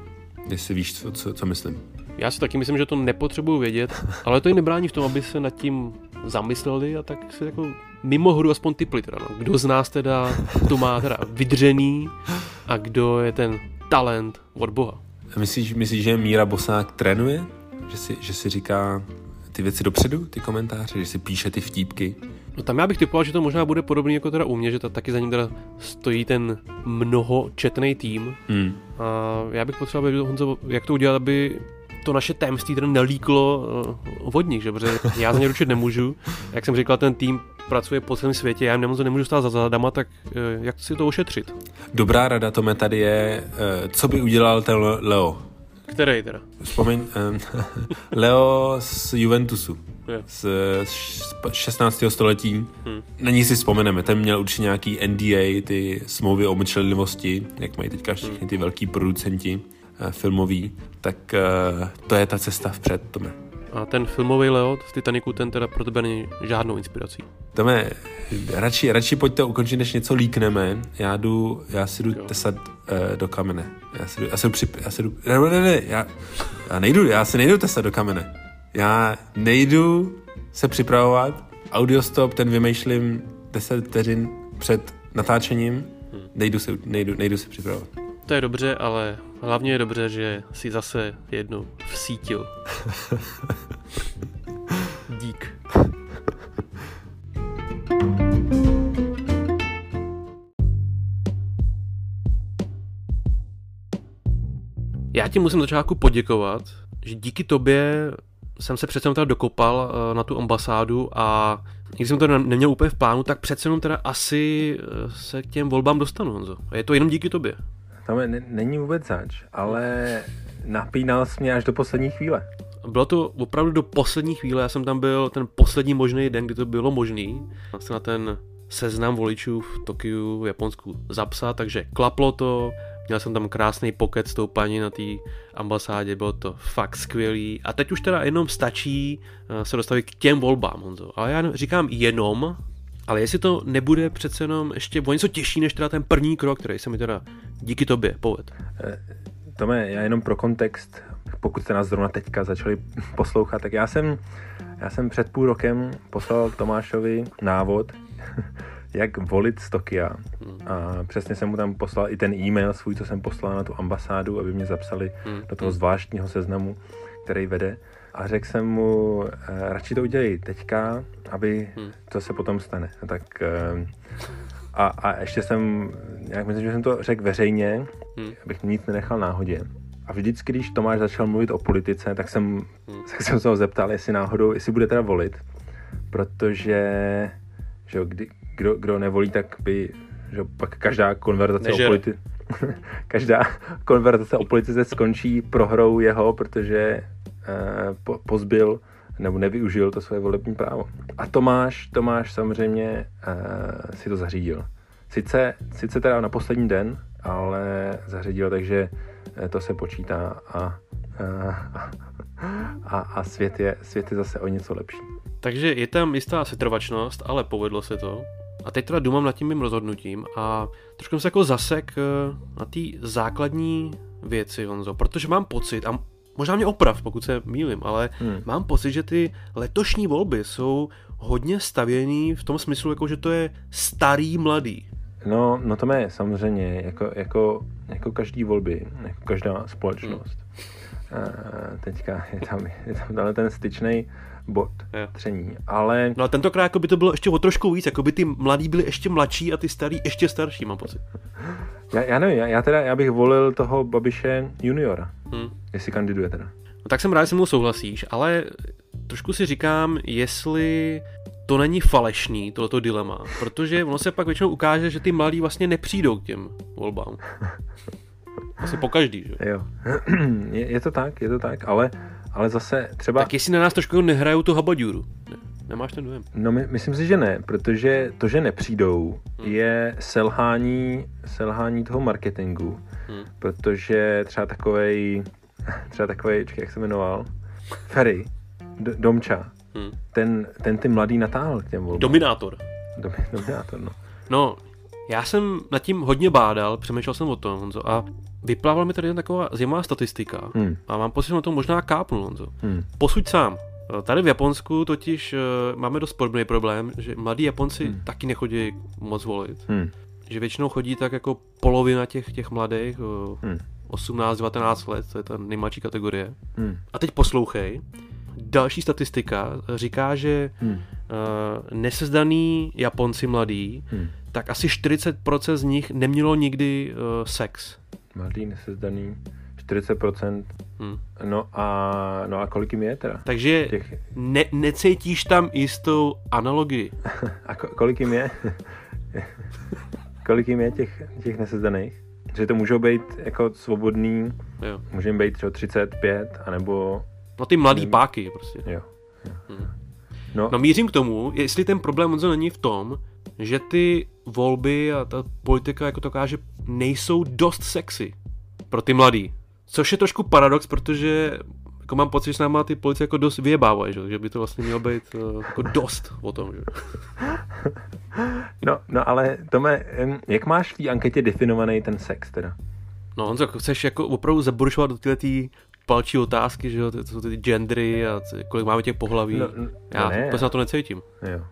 Jestli víš, co, co, co myslím.
Já si taky myslím, že to nepotřebuju vědět, ale to i nebrání v tom, aby se nad tím zamysleli a tak si jako mimo hru aspoň typli teda, no. Kdo z nás teda to má teda vydřený a kdo je ten talent od Boha.
Myslíš, myslíš že Míra Bosák trénuje? Že si, že si říká ty věci dopředu, ty komentáře, že si píše ty vtípky?
No tam já bych typoval, že to možná bude podobný jako teda u mě, že ta, taky za ním teda stojí ten mnohočetný tým. Hmm. A já bych potřeboval, aby Honzo, jak to udělat, aby to naše tajemství teda nelíklo uh, vodník, že? protože já za ně ručit nemůžu. Jak jsem říkal, ten tým pracuje po celém světě, já jim nemůžu, nemůžu stát za zadama, tak uh, jak si to ošetřit?
Dobrá rada, Tome, tady je, uh, co by udělal ten Leo?
Který teda?
Vzpomeň, um, Leo z Juventusu z 16. století. Hmm. Na ní si vzpomeneme. Ten měl určitě nějaký NDA, ty smlouvy o mlčenlivosti, jak mají teďka všichni hmm. ty velký producenti uh, filmoví. Tak uh, to je ta cesta vpřed, Tome.
A ten filmový Leo z Titaniku, ten teda pro tebe není žádnou inspirací.
Tome, radši, radši pojďte ukončit, než něco líkneme. Já jdu, já si jdu jo. tesat uh, do kamene. Já si jdu, já si jdu, přip, já si jdu ne, ne, ne, já, já nejdu, já si nejdu tesat do kamene. Já nejdu se připravovat, audiostop, ten vymýšlím 10 vteřin před natáčením, hmm. nejdu, se, nejdu, nejdu se připravovat.
To je dobře, ale hlavně je dobře, že si zase jednou vsítil. Dík. Já ti musím začátku poděkovat, že díky tobě jsem se přece jenom teda dokopal uh, na tu ambasádu a když jsem to neměl úplně v plánu, tak přece jenom teda asi uh, se k těm volbám dostanu, Honzo. A je to jenom díky tobě.
Tam není vůbec zač, ale napínal jsi mě až do poslední chvíle.
Bylo to opravdu do poslední chvíle, já jsem tam byl ten poslední možný den, kdy to bylo možný. Se na ten seznam voličů v Tokiu, v Japonsku zapsat, takže klaplo to, měl jsem tam krásný poket s tou paní na té ambasádě, bylo to fakt skvělý. A teď už teda jenom stačí eh, se dostavit k těm volbám, Honzo. Ale já říkám jenom, ale jestli to nebude přece jenom ještě o něco těžší, než teda ten první krok, který se mi teda díky tobě poved.
Eh, Tome, já jenom pro kontext, pokud jste nás zrovna teďka začali poslouchat, tak já jsem, já jsem před půl rokem poslal Tomášovi návod, jak volit z Tokia. A přesně jsem mu tam poslal i ten e-mail svůj, co jsem poslal na tu ambasádu, aby mě zapsali hmm. do toho zvláštního seznamu, který vede. A řekl jsem mu, eh, radši to udělej teďka, aby hmm. to se potom stane. Tak eh, a, a ještě jsem, jak myslím, že jsem to řekl veřejně, hmm. abych nic nenechal náhodě. A vždycky, když Tomáš začal mluvit o politice, tak jsem, hmm. tak jsem se ho zeptal, jestli náhodou, jestli bude teda volit. Protože že jo, kdy, kdo, kdo nevolí, tak by že pak každá konverzace Nežer. o politice každá konverzace o politice skončí prohrou jeho, protože po, pozbyl nebo nevyužil to své volební právo. A Tomáš, Tomáš samozřejmě eh, si to zařídil. Sice, sice teda na poslední den, ale zařídil, takže eh, to se počítá a, eh, a, a svět, je, svět je zase o něco lepší.
Takže je tam jistá setrvačnost, ale povedlo se to. A teď teda důmám nad tím mým rozhodnutím a trošku jsem se jako zasek eh, na té základní věci, Honzo, protože mám pocit, a možná mě oprav, pokud se mýlim, ale hmm. mám pocit, že ty letošní volby jsou hodně stavěný v tom smyslu, jako že to je starý mladý.
No, no to je samozřejmě, jako, jako, jako každý volby, jako každá společnost. Hmm. A teďka je tam, je tam ten styčný bod je. tření, ale...
No a tentokrát jako by to bylo ještě o trošku víc, jako by ty mladí byli ještě mladší a ty starý ještě starší, mám pocit.
Já, já nevím, já, já teda, já bych volil toho Babiše juniora, hmm. jestli kandiduje teda.
No tak jsem rád, že se mnou souhlasíš, ale trošku si říkám, jestli to není falešný, tohleto dilema, protože ono se pak většinou ukáže, že ty mladí vlastně nepřijdou k těm volbám. Asi po každý, že?
Jo. Je, je to tak, je to tak, ale ale zase třeba...
Tak jestli na nás trošku nehrajou tu habadjuru. Ne, nemáš ten dojem?
No my, myslím si, že ne, protože to, že nepřijdou, hmm. je selhání, selhání toho marketingu, hmm. protože třeba takovej, třeba takovej, čekaj, jak se jmenoval, Ferry, D- Domča, hmm. ten, ten ty mladý natáhl k těm volbám.
Dominátor.
Dom, dominátor, no.
No, já jsem nad tím hodně bádal, přemýšlel jsem o tom, Honzo, a vyplávala mi tady taková zajímavá statistika hmm. a mám pocit, že na to možná kápnu, Honzo. Hmm. Posuď sám. Tady v Japonsku totiž uh, máme dost podobný problém, že mladí Japonci hmm. taky nechodí moc volit. Hmm. Že většinou chodí tak jako polovina těch, těch mladých, uh, hmm. 18-19 let, to je ta nejmladší kategorie. Hmm. A teď poslouchej. Další statistika říká, že hmm. uh, nesezdaný Japonci mladí, hmm. tak asi 40% z nich nemělo nikdy uh, sex.
Mladý, nesezdaný, 40%. Hmm. No a, no a kolik jim je teda?
Takže těch... ne, necítíš tam jistou analogii.
a ko, kolik jim je? kolik jim je těch, těch nesezdaných? Že to můžou být jako svobodný, jo. může jim být třeba 35, anebo...
No ty mladý nevím. páky prostě.
Jo. jo.
Hmm. No. no mířím k tomu, jestli ten problém moc není v tom, že ty volby a ta politika jako to káže nejsou dost sexy pro ty mladý. Což je trošku paradox, protože jako mám pocit, že s náma ty policie jako dost vyjebávají, že? že by to vlastně mělo být uh, jako dost o tom. Že?
No, no ale Tome, jak máš v té anketě definovaný ten sex teda?
No Honzo, chceš jako opravdu zaburušovat do tý palčí otázky, že jo, to jsou ty gendry a kolik máme těch pohlaví. No, no Já ne. vůbec na to necítím.
Jo.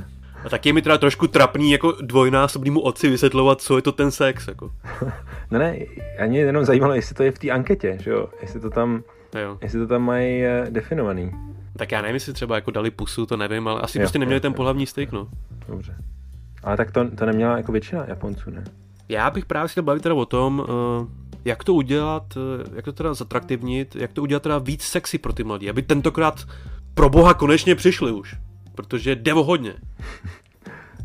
A tak je mi teda trošku trapný jako dvojnásobnému otci vysvětlovat, co je to ten sex. Jako.
no ne, a mě jenom zajímalo, jestli to je v té anketě, že jo? Jestli to tam, jo. jestli to tam mají uh, definovaný.
Tak já nevím, jestli třeba jako dali pusu, to nevím, ale asi jo, prostě neměli jo, ten pohlavní styk, no.
Dobře. Ale tak to, to neměla jako většina Japonců, ne?
Já bych právě to bavit teda o tom, uh, jak to udělat, uh, jak to teda zatraktivnit, jak to udělat teda víc sexy pro ty mladí, aby tentokrát pro boha konečně přišli už protože jde o hodně.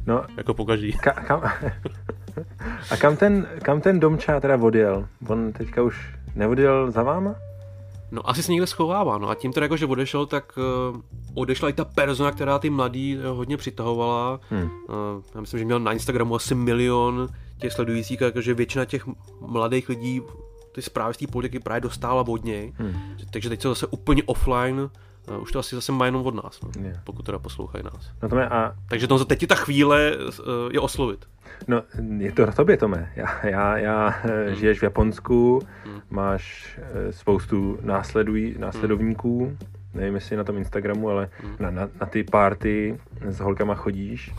No, jako pokaždý. Ka- kam,
a kam ten, kam ten domča teda odjel? On teďka už Neodjel za váma?
No asi se někde schovává, no a tím teda jako, že odešel, tak uh, odešla i ta persona, která ty mladý uh, hodně přitahovala. Hmm. Uh, já myslím, že měl na Instagramu asi milion těch sledujících, jakože většina těch mladých lidí ty zprávy z té politiky právě dostála od něj. Hmm. Takže teď se zase úplně offline Uh, už to asi zase má jenom od nás, no, yeah. pokud teda poslouchají nás.
No to a...
Takže to, teď je ta chvíle uh, je oslovit.
No, je to na tobě, Tome. Já, já, já hmm. žiješ v Japonsku, hmm. máš spoustu následují, následovníků, hmm. nevím, jestli na tom Instagramu, ale hmm. na, na, na ty party s holkama chodíš.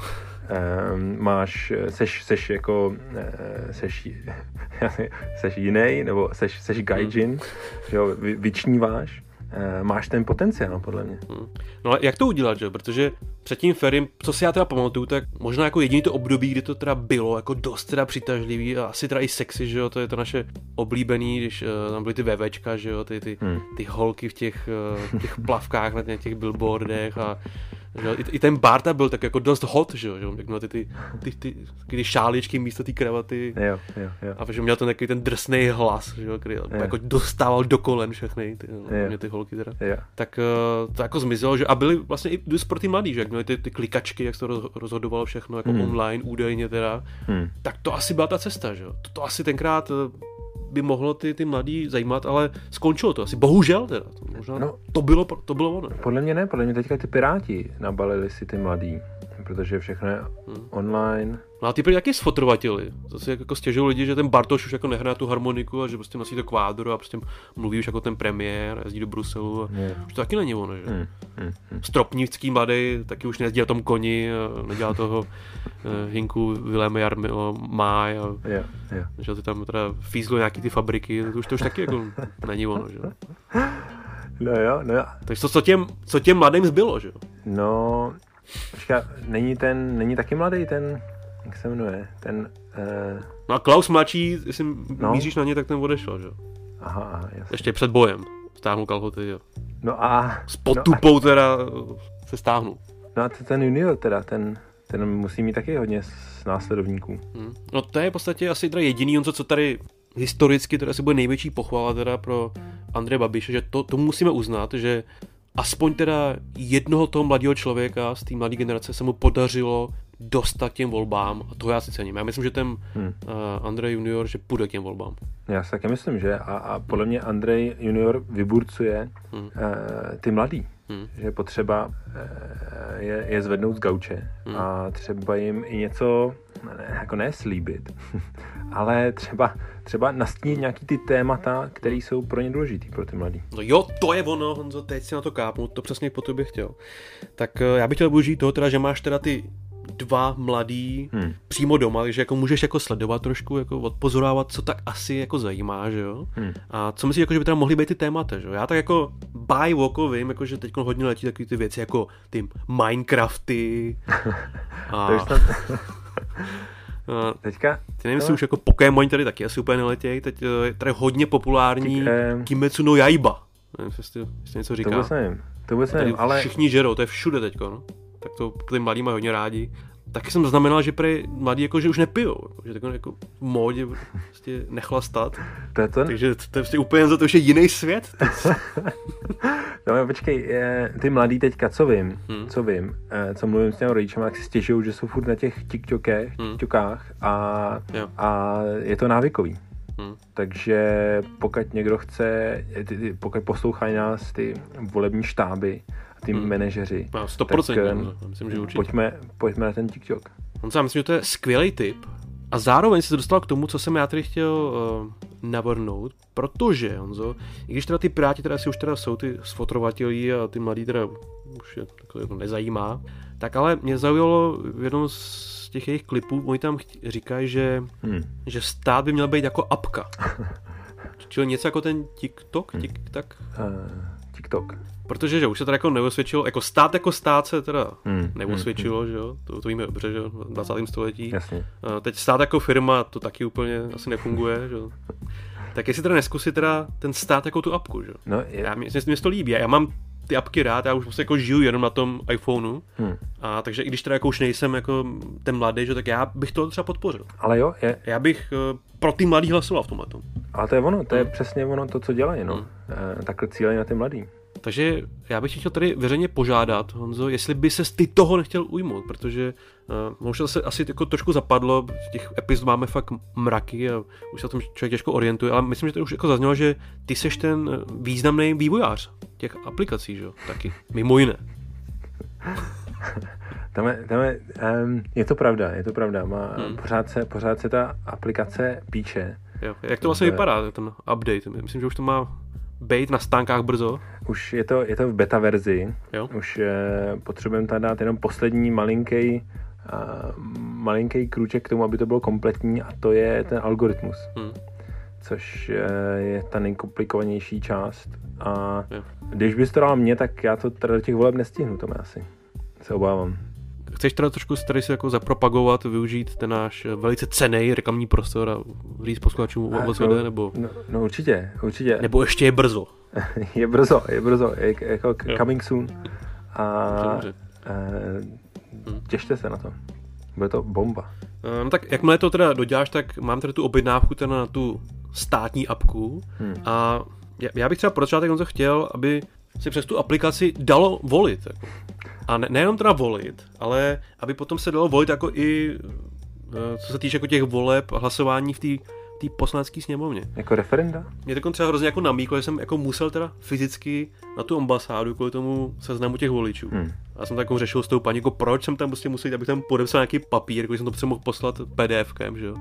Um, máš, seš, seš jako, seš, seš jiný, nebo seš, seš gaijin, hmm. že jo, vy, vyčníváš Eh, máš ten potenciál, podle mě. Hmm.
No ale jak to udělat, že? Protože před tím Ferim, co si já teda pamatuju, tak možná jako jediný to období, kdy to teda bylo jako dost teda přitažlivý a asi teda i sexy, že jo, to je to naše oblíbený, když uh, tam byly ty VVčka, že jo, ty, ty, hmm. ty holky v těch, uh, těch plavkách na těch billboardech a že? I, I ten Barta byl tak jako dost hot, že jo, jak měl ty, ty, ty, ty, ty šáličky místo té kravaty.
Jo, jo, jo.
A že měl ten takový ten drsný hlas, že jo, který jo. jako dostával do kolen všechny, ty, jo. ty holky teda. Jo. Tak uh, to jako zmizelo, že a byli vlastně i pro ty mladý, že jak měli ty, ty klikačky, jak se to rozhodovalo všechno jako hmm. online údajně teda, hmm. tak to asi byla ta cesta, že jo. To, to asi tenkrát eh, by mohlo ty, ty mladý zajímat, ale skončilo to asi. Bohužel teda. To, možná no, to, bylo, to bylo ono.
Podle mě ne, podle mě teďka ty piráti nabalili si ty mladý, protože všechno je hmm. online,
No a ty taky sfotrovatili. Zase jako stěžují lidi, že ten Bartoš už jako nehraje tu harmoniku a že prostě nosí to kvádro a prostě mluví už jako ten premiér, jezdí do Bruselu a už to taky není ono, že? Mm, mm. Stropnický mladý taky už nejezdí na tom koni a nedělá toho uh, Hinku Vilém Jarmilo Máj a yeah, yeah. že to tam teda fízlo nějaký ty fabriky, to už, to už taky jako není ono, že?
No jo, no jo.
Takže to, co těm, co těm mladým zbylo, že jo?
No, počká, není ten, není taky mladý ten jak se jmenuje, ten... Uh...
No a Klaus mladší, jestli no. míříš na ně, tak ten odešel, že
Aha, aha,
jasně. Ještě před bojem. Stáhnul kalhoty, jo.
No a...
S potupou no a... teda se stáhnul.
No a ten junior teda, ten, ten musí mít taky hodně následovníků.
Hmm. No to je v podstatě asi teda jediný, on co, co tady historicky teda si bude největší pochvala teda pro Andreje Babiše, že to, to musíme uznat, že aspoň teda jednoho toho mladého člověka z té mladé generace se mu podařilo dostat těm volbám a to já si cením. Já myslím, že ten hmm. uh, Andrej Junior, že půjde k těm volbám.
Já si taky myslím, že a, a podle mě Andrej Junior vyburcuje hmm. uh, ty mladý. Hmm. Že je potřeba uh, je, je zvednout z gauče hmm. a třeba jim i něco, ne, jako ne slíbit, ale třeba, třeba nastínit nějaký ty témata, které jsou pro ně důležitý, pro ty mladý.
No jo, to je ono, Honzo, teď si na to kápnu, to přesně po tobě chtěl. Tak uh, já bych chtěl využít toho teda, že máš teda ty dva mladý hmm. přímo doma, že jako můžeš jako sledovat trošku, jako odpozorávat, co tak asi jako zajímá, že jo? Hmm. A co myslíš, jako, že by teda mohly být ty témata, že jo? Já tak jako by oko vím, jako, že teď hodně letí takové ty věci jako ty Minecrafty a...
A Teďka?
Ty nevím, jestli už jako Pokémon tady taky asi úplně neletějí, teď eh, je tady hodně populární Teď, eh... Kimetsu no Yaiba. Nevím, jestli, jestli něco říká. To
vůbec nevím, to vůbec nevím, ale...
Všichni žerou, to je všude teďko, no tak to ty mladí mají hodně rádi. Taky jsem zaznamenal, že prý mladí jako, že už nepijou, jako, že takové jako v módě prostě nechlastat.
To je to?
Takže to, to je prostě úplně za to, že jiný svět.
no počkej, je, ty mladí teďka, co vím, hmm. co vím, eh, co mluvím s těmi rodičem, tak si stěžují, že jsou furt na těch TikTokech, hmm. TikTokách a, a je to návykový. Hmm. Takže pokud někdo chce, pokud poslouchají nás ty volební štáby, ty hmm. manažeři.
No, 100%, tak, myslím, že určitě.
Pojďme, pojďme na ten TikTok.
On sám myslím, že to je skvělý tip. A zároveň se dostal k tomu, co jsem já tady chtěl uh, navrhnout, protože, Honzo, i když teda ty piráti teda si už teda jsou ty sfotrovatělí a ty mladí teda už je takhle jako nezajímá, tak ale mě zaujalo v jednom z těch jejich klipů, oni tam říkají, že, hmm. že stát by měl být jako apka. Čili něco jako ten TikTok, hmm. TikTok?
Uh, TikTok.
Protože že už se to jako neosvědčilo, jako stát jako stát se teda hmm, neosvědčilo, hmm, že jo, to, to víme dobře, že jo, v 20. století.
Jasně.
A teď stát jako firma, to taky úplně asi nefunguje, že jo. Tak jestli teda neskusit teda ten stát jako tu apku, že jo.
No, je...
Já, mě, mě to líbí, já mám ty apky rád, já už prostě jako žiju jenom na tom iPhoneu. Hmm. A takže i když teda jako už nejsem jako ten mladý, že tak já bych to třeba podpořil.
Ale jo, je.
Já bych uh, pro ty mladý hlasoval v tomhle.
Ale to je ono, to je hmm. přesně ono to, co dělají, no. Hmm. E, takhle cílejí na ty mladý.
Takže já bych chtěl tady veřejně požádat, Honzo, jestli by se ty toho nechtěl ujmout, protože uh, možná se asi jako trošku zapadlo, těch epizod máme fakt mraky a už se o tom člověk těžko orientuje, ale myslím, že to už jako zaznělo, že ty seš ten eh, významný vývojář těch aplikací, že jo, taky, mimo jiné.
tam je, tam je, um, je to pravda, je to pravda, má, hmm. pořád, se, pořád se ta aplikace píče.
Jo. Jak to vlastně vypadá, ten update? Myslím, že už to má být na stánkách brzo?
Už je to, je to v beta verzi. Jo? Už eh, potřebujeme tady dát jenom poslední malinký uh, malinký krůček k tomu, aby to bylo kompletní a to je ten algoritmus. Hmm. Což uh, je ta nejkomplikovanější část. A jo. když bys to dal mě, tak já to teda do těch voleb nestihnu, to asi. Se obávám.
Chceš teda trošku tady si jako zapropagovat, využít ten náš velice cený reklamní prostor a říct posluchačům o jde, nebo?
No, no, určitě, určitě.
Nebo ještě je brzo.
je brzo, je brzo, je, jako coming soon. A e, těšte se na to. Bude to bomba.
Eh, no tak jakmile to teda doděláš, tak mám tady tu objednávku teda na tu státní apku hmm. a já bych třeba pro začátek chtěl, aby si přes tu aplikaci dalo volit. Jako. A ne, nejenom teda volit, ale aby potom se dalo volit jako i eh, co se týče jako těch voleb a hlasování v té té poslanecké sněmovně.
Jako referenda?
Mě to třeba hrozně jako namíklo, že jsem jako musel teda fyzicky na tu ambasádu kvůli tomu seznamu těch voličů. Hmm. A jsem tak jako řešil s tou paní, jako proč jsem tam prostě musel jít, abych tam podepsal nějaký papír, jako jsem to prostě mohl poslat PDFkem, že jo.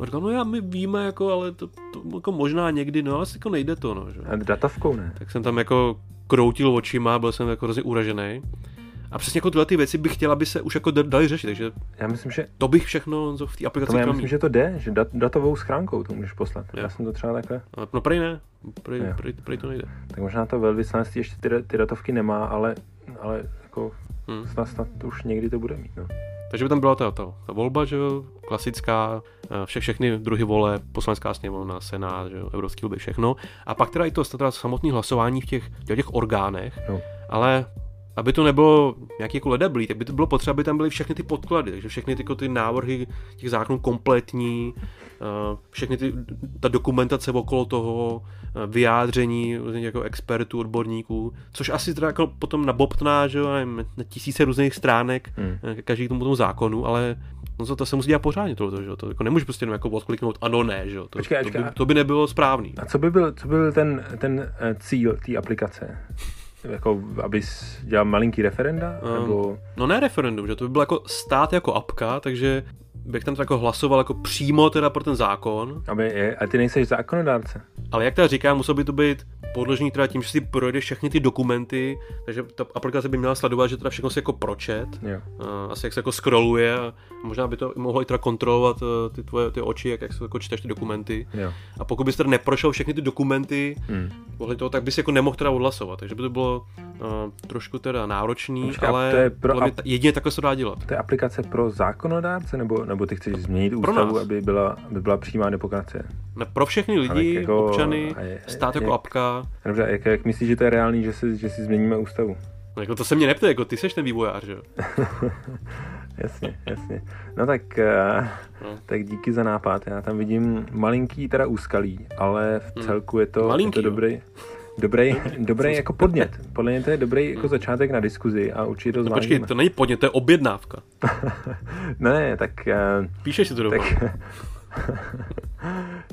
A říkal, no já my víme, jako, ale to, to jako možná někdy, no asi jako nejde to, no. Že?
A datovkou ne?
Tak jsem tam jako kroutil očima, byl jsem jako hrozně uražený. A přesně jako tyhle ty věci bych chtěl, aby se už jako dali řešit, takže
já myslím, že
to bych všechno v té aplikaci
Já myslím, že to jde, že dat, datovou schránkou to můžeš poslat. Já, já jsem to třeba takhle.
No prej ne, prej, prej, prej, to nejde.
Tak možná to velvyslanectví ještě ty, ty datovky nemá, ale, ale jako hmm. snad, snad už někdy to bude mít. No.
Takže by tam byla ta, ta, ta volba, že jo, klasická, eh, vše, všechny druhy vole, poslanecká sněmovna, senát, že jo, evropský volby, všechno. A pak teda i to teda samotné hlasování v těch, těch orgánech, no. ale aby to nebylo nějaký jako ledablý, tak by to bylo potřeba, aby tam byly všechny ty podklady, takže všechny ty, jako ty návrhy těch zákonů kompletní, eh, všechny ty, ta dokumentace okolo toho, eh, vyjádření jako expertů, odborníků, což asi teda jako potom nabobtná, že jo, nevím, na tisíce různých stránek, hmm. Eh, každý tomu tomu zákonu, ale no to, to se musí dělat pořádně tohle, že jo, to jako nemůžeš prostě jenom jako odkliknout ano, ne, že jo, to, počkej, to, by, to by nebylo správný.
A co by byl, co by byl ten, ten cíl té aplikace? Jako, abys dělal malinký referenda? Um, nebo...
No ne referendum, že to by bylo jako stát jako apka, takže bych tam jako hlasoval jako přímo teda pro ten zákon.
Aby je, a ty nejseš zákonodárce.
Ale jak teda říkám, musel by to být podložený teda tím, že si projde všechny ty dokumenty, takže ta aplikace by měla sledovat, že teda všechno se jako pročet, jo. asi jak se jako scrolluje a možná by to mohlo i teda kontrolovat e, ty tvoje ty oči, jak, jak se jako čteš ty dokumenty. Jo. A pokud bys teda neprošel všechny ty dokumenty, hmm. toho, tak bys jako nemohl teda odhlasovat, takže by to bylo uh, trošku teda náročný, Počkej, ale to je pro ap- jedině takhle se dá dělat.
To je aplikace pro zákonodárce, nebo, nebo ty chceš změnit ústavu, aby byla, aby byla přímá demokracie?
Ne, pro všechny lidi, jako, občany, je, stát jako jak, apka.
Dobře, jak, jak myslíš, že to je reálný, že si, že si změníme ústavu?
No, jako to se mě neptá, jako ty seš ten vývojář, že
jasně, jasně. No tak, uh, no. tak díky za nápad. Já tam vidím malinký teda úskalí, ale v hmm. celku je to, Malinký, je to dobrý. Dobrý, dobrý jako podnět. Podle mě to je dobrý jako hmm. začátek na diskuzi a určitě to zvládneme.
Počkej, to není podnět, to je objednávka.
ne, tak... Uh,
Píšeš si to. Tak,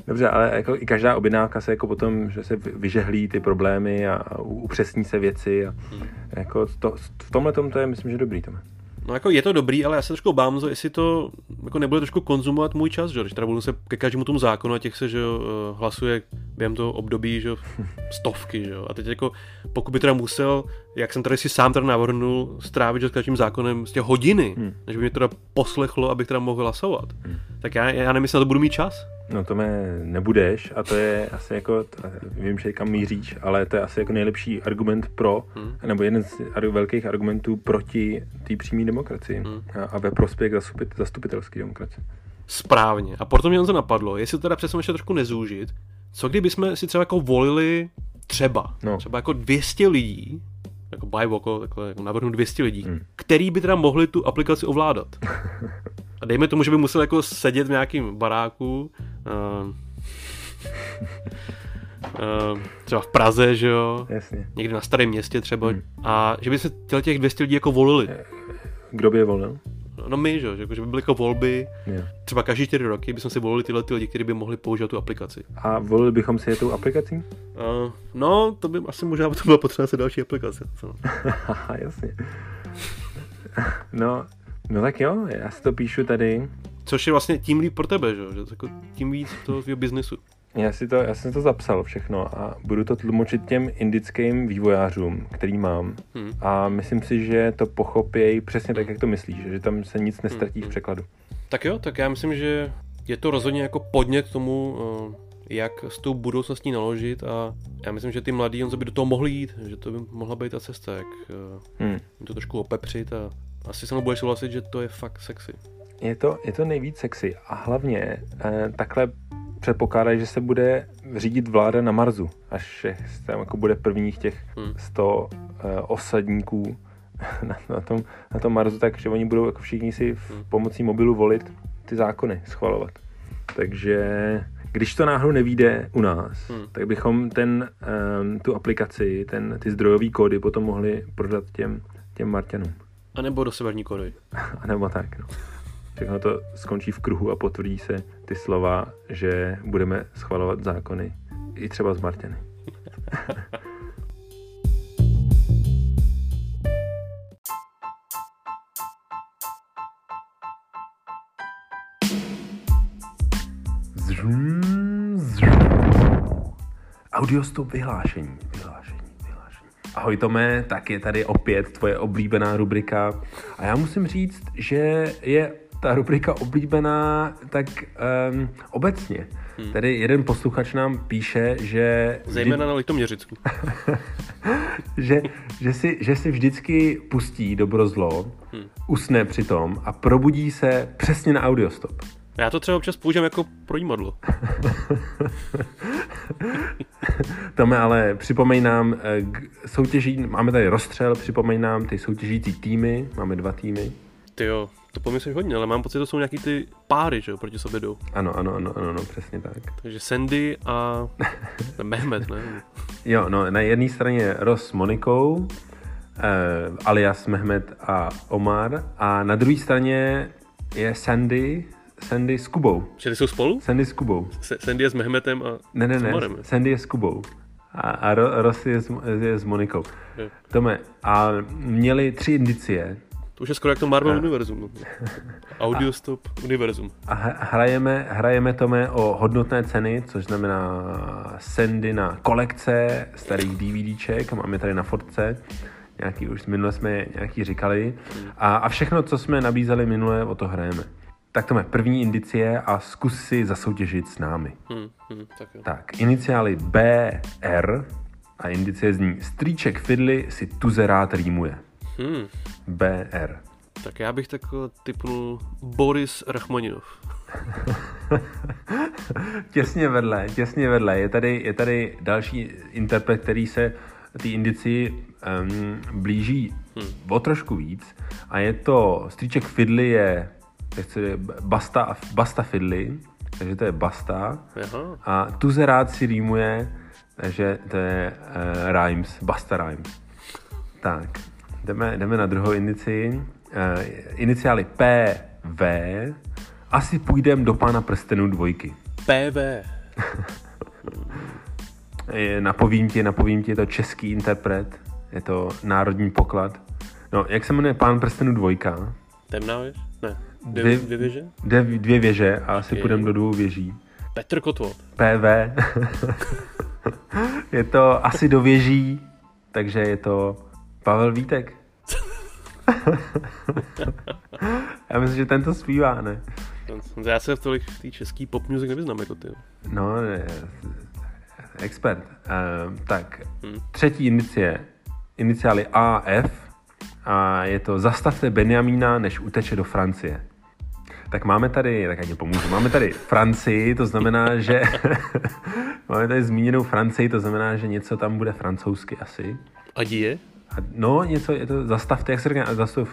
Dobře, ale jako i každá objednávka se jako potom, že se vyžehlí ty problémy a upřesní se věci a hmm. jako to, v tomhle tom to je myslím, že dobrý. Tome.
No jako je to dobrý, ale já se trošku obávám, jestli to jako nebude trošku konzumovat můj čas, že když teda budu se ke každému tomu zákonu a těch se že jo, eh, hlasuje během toho období že jo, stovky, že jo. A teď jako pokud by teda musel, jak jsem tady si sám teda navrhnul, strávit že s každým zákonem prostě hodiny, hmm. než by mě teda poslechlo, abych teda mohl hlasovat, hmm. tak já, já jestli na to budu mít čas.
No to mě nebudeš a to je asi jako, vím, že kam míříš, ale to je asi jako nejlepší argument pro, hmm. nebo jeden z velkých argumentů proti té přímé demokracii hmm. a ve prospěch zastupit, zastupitelské demokracie.
Správně. A proto mě on to napadlo, jestli to teda přesně ještě trošku nezúžit, co kdyby jsme si třeba jako volili třeba, no. třeba jako 200 lidí, jako by voko, takhle jako navrhnu 200 lidí, hmm. který by teda mohli tu aplikaci ovládat. A dejme tomu, že by musel jako sedět v nějakém baráku, uh, Uh, třeba v Praze, že jo?
Jasně.
Někde na starém městě třeba. Hmm. A že by se těch 200 lidí jako volili.
Kdo by je volil?
No my, že, že by byly jako volby,
yeah.
třeba každý čtyři roky bychom si volili tyhle ty lidi, kteří by mohli používat tu aplikaci.
A volili bychom si je tou aplikací?
Uh, no, to by asi možná to bylo potřeba se další aplikace.
Jasně. no, no tak jo, já si to píšu tady.
Což je vlastně tím líp pro tebe, že? že jako tím víc toho svého biznesu.
Já, si to, já jsem to zapsal všechno a budu to tlumočit těm indickým vývojářům, který mám. Hmm. A myslím si, že to pochopějí přesně tak, jak to myslíš, že tam se nic nestratí hmm. v překladu.
Tak jo, tak já myslím, že je to rozhodně jako podnět k tomu, eh, jak s tou budoucností naložit a já myslím, že ty mladí on by do toho mohli jít, že to by mohla být ta cesta, jak eh, hmm. to trošku opepřit a asi se mnou budeš souhlasit, že to je fakt sexy.
Je to, je to nejvíc sexy a hlavně eh, takhle předpokládají, že se bude řídit vláda na Marsu, až tam jako bude prvních těch 100 hmm. uh, osadníků na, na, tom, na tom Marsu, takže oni budou jako všichni si v hmm. pomocí mobilu volit ty zákony, schvalovat. Takže když to náhodou nevíde u nás, hmm. tak bychom ten, um, tu aplikaci, ten, ty zdrojové kódy potom mohli prodat těm, těm Marťanům.
A nebo do Severní Koreji.
A nebo tak, no všechno to skončí v kruhu a potvrdí se ty slova, že budeme schvalovat zákony i třeba z Martiny. Audiostop vyhlášení, vyhlášení, vyhlášení. Ahoj Tome, tak je tady opět tvoje oblíbená rubrika a já musím říct, že je ta rubrika oblíbená tak um, obecně. Hmm. Tady jeden posluchač nám píše, že...
Zejména na Litoměřicku.
že, že, si, že si vždycky pustí dobro zlo, hmm. usne přitom a probudí se přesně na audiostop.
Já to třeba občas používám jako projímadlo.
Tome, ale připomeň nám, eh, soutěží, máme tady rozstřel, připomeň nám ty soutěžící týmy, máme dva týmy.
Ty jo, to pomyslíš hodně, ale mám pocit, že to jsou nějaký ty páry, že jo, proti sobě jdou.
Ano, ano, ano, ano, no, přesně tak.
Takže Sandy a Mehmet, ne?
jo, no, na jedné straně je Ross s Monikou, eh, alias Mehmet a Omar, a na druhé straně je Sandy, Sandy s Kubou.
Čili jsou spolu?
Sandy s Kubou.
S- Sandy je s Mehmetem a
ne, ne, ne,
Omarem.
Sandy je s Kubou. A, a Ross je s, je s Monikou. Je. Tome, a měli tři indicie,
to už je skoro jak to Marvel a... univerzum. No. Audiostop a... univerzum.
A hrajeme, hrajeme tome o hodnotné ceny, což znamená sendy na kolekce starých DVDček, máme tady na fotce, nějaký už minule jsme nějaký říkali. A, a všechno, co jsme nabízeli minule, o to hrajeme. Tak to je první indicie a zkus si zasoutěžit s námi. Hmm, hmm, tak, jo. tak, iniciály BR a indicie zní Strýček Fidly si tuze rád rýmuje. Hmm. BR.
Tak já bych tak typnul Boris Rachmaninov.
těsně vedle, těsně vedle. Je tady, je tady další interpret, který se ty indici um, blíží hmm. o trošku víc. A je to, stříček Fidley je, jak se Basta, Basta Fidley, takže to je Basta. Aha. A Tuze rád si rýmuje, takže to je uh, Rhymes, Basta Rhymes. Tak, jdeme, jdeme na druhou indici. Uh, iniciály PV. Asi půjdem do pána prstenů dvojky.
PV.
napovím ti, napovím ti, je to český interpret. Je to národní poklad. No, jak se jmenuje pán prstenů dvojka?
Temná věž? Ne. Dvě, dvě věže?
Dvě, dvě věže a asi okay. půjdeme do dvou věží.
Petr Kotwald.
PV. je to asi do věží, takže je to Pavel Vítek. Já myslím, že ten to zpívá, ne?
Já se v tolik v té český pop music nevyznám jako ty.
No, ne, expert. Uh, tak, hmm. třetí inicie, iniciály AF a je to Zastavte Benjamína, než uteče do Francie. Tak máme tady, tak ať pomůžu, máme tady Francii, to znamená, že máme tady zmíněnou Francii, to znamená, že něco tam bude francouzsky asi.
A je?
A no, něco, je to zastavte, jak se řekne, zastav,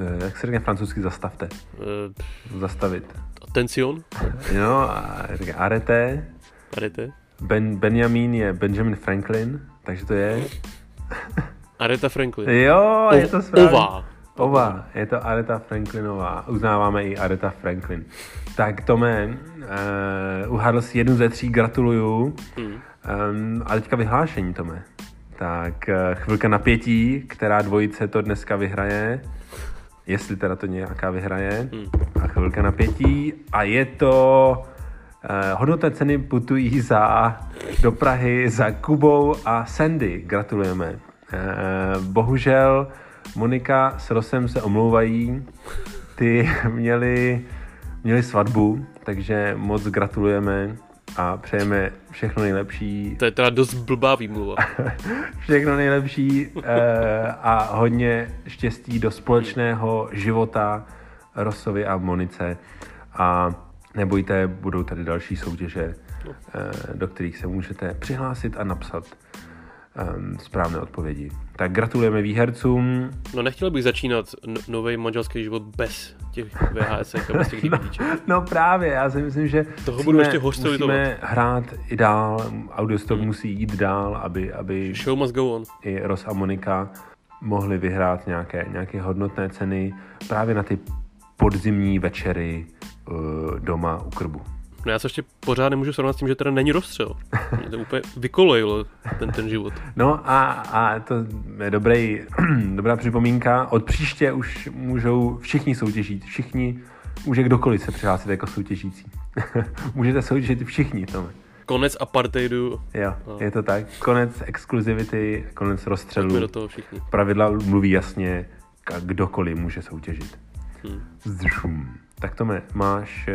eh, jak se řekne francouzsky zastavte? Uh, Zastavit.
Attention?
No, a arete.
Arete?
Ben, Benjamin je Benjamin Franklin, takže to je...
Areta Franklin.
Jo, je to správně.
Ova.
Ova, je to Areta Franklinová. Uznáváme i Areta Franklin. Tak Tome, uh, uhádl si jednu ze tří, gratuluju.
Hmm.
Um, a teďka vyhlášení, Tome. Tak uh, chvilka napětí, která dvojice to dneska vyhraje. Jestli teda to nějaká vyhraje.
Hmm.
A chvilka napětí. A je to... Uh, hodnotné ceny putují za, do Prahy za Kubou a Sandy. Gratulujeme. Uh, bohužel Monika s Rosem se omlouvají. Ty měli, měli svatbu, takže moc gratulujeme a přejeme všechno nejlepší.
To je teda dost blbá výmluva.
všechno nejlepší uh, a hodně štěstí do společného života Rosovi a Monice. A nebojte, budou tady další soutěže, uh, do kterých se můžete přihlásit a napsat um, správné odpovědi. Tak gratulujeme výhercům.
No nechtěl bych začínat no- nový manželský život bez těch VHS bez těch DVDček.
No právě, já si myslím, že
Toho budu ještě
musíme hrát i dál, Audiostop hmm. musí jít dál, aby, aby
Show must go on.
i Ros a Monika mohli vyhrát nějaké, nějaké hodnotné ceny právě na ty podzimní večery uh, doma u krbu.
No já se ještě pořád nemůžu srovnat s tím, že teda není rozstřel. Mě to úplně vykolejilo, ten, ten život.
No a, a to je dobrý, dobrá připomínka. Od příště už můžou všichni soutěžit. Všichni, může kdokoliv se přihlásit jako soutěžící. Můžete soutěžit všichni, Tome.
Konec apartheidu.
Jo, no. je to tak. Konec exkluzivity, konec rozstřelu.
Pojďme do toho všichni.
Pravidla mluví jasně, kdokoliv může soutěžit.
Hmm.
Zdržum. Tak Tome, máš, eh,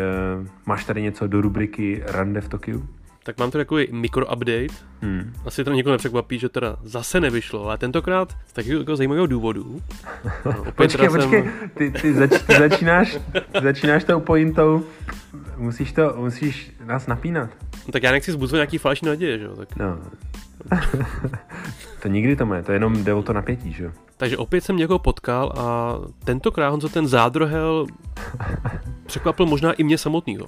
máš tady něco do rubriky Rande v Tokiu?
Tak mám tady takový mikro-update.
Hmm.
Asi to někoho nepřekvapí, že teda zase nevyšlo, ale tentokrát z takového jako zajímavého důvodu. No, opět
Počkej, počkej, ty, ty, zač, ty začínáš, začínáš tou pointou, musíš, to, musíš nás napínat.
No, tak já nechci zbuzovat nějaký falešný naděje, že jo? Tak,
No. to nikdy to je, to jenom jde o to napětí, že jo?
Takže opět jsem někoho potkal a tentokrát Honzo ten zádrohel překvapil možná i mě samotného.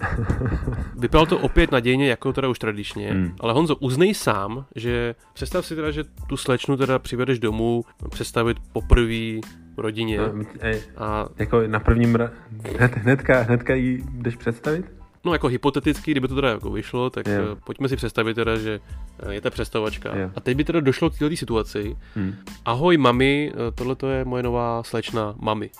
Vypadalo to opět nadějně, jako teda už tradičně,
Hmm.
ale Honzo, uznej sám, že představ si teda, že tu slečnu teda přivedeš domů, představit poprvé rodině
No, ej,
a
jako na prvním, ra- hned, hnedka, hnedka jí jdeš představit?
No jako hypoteticky, kdyby to teda jako vyšlo, tak
Jo.
jo. pojďme si představit teda, že eh, je ta přestavačka.
Jo.
A teď by teda došlo k této situaci.
Hmm.
Ahoj mami, tohle to je moje nová slečna mami.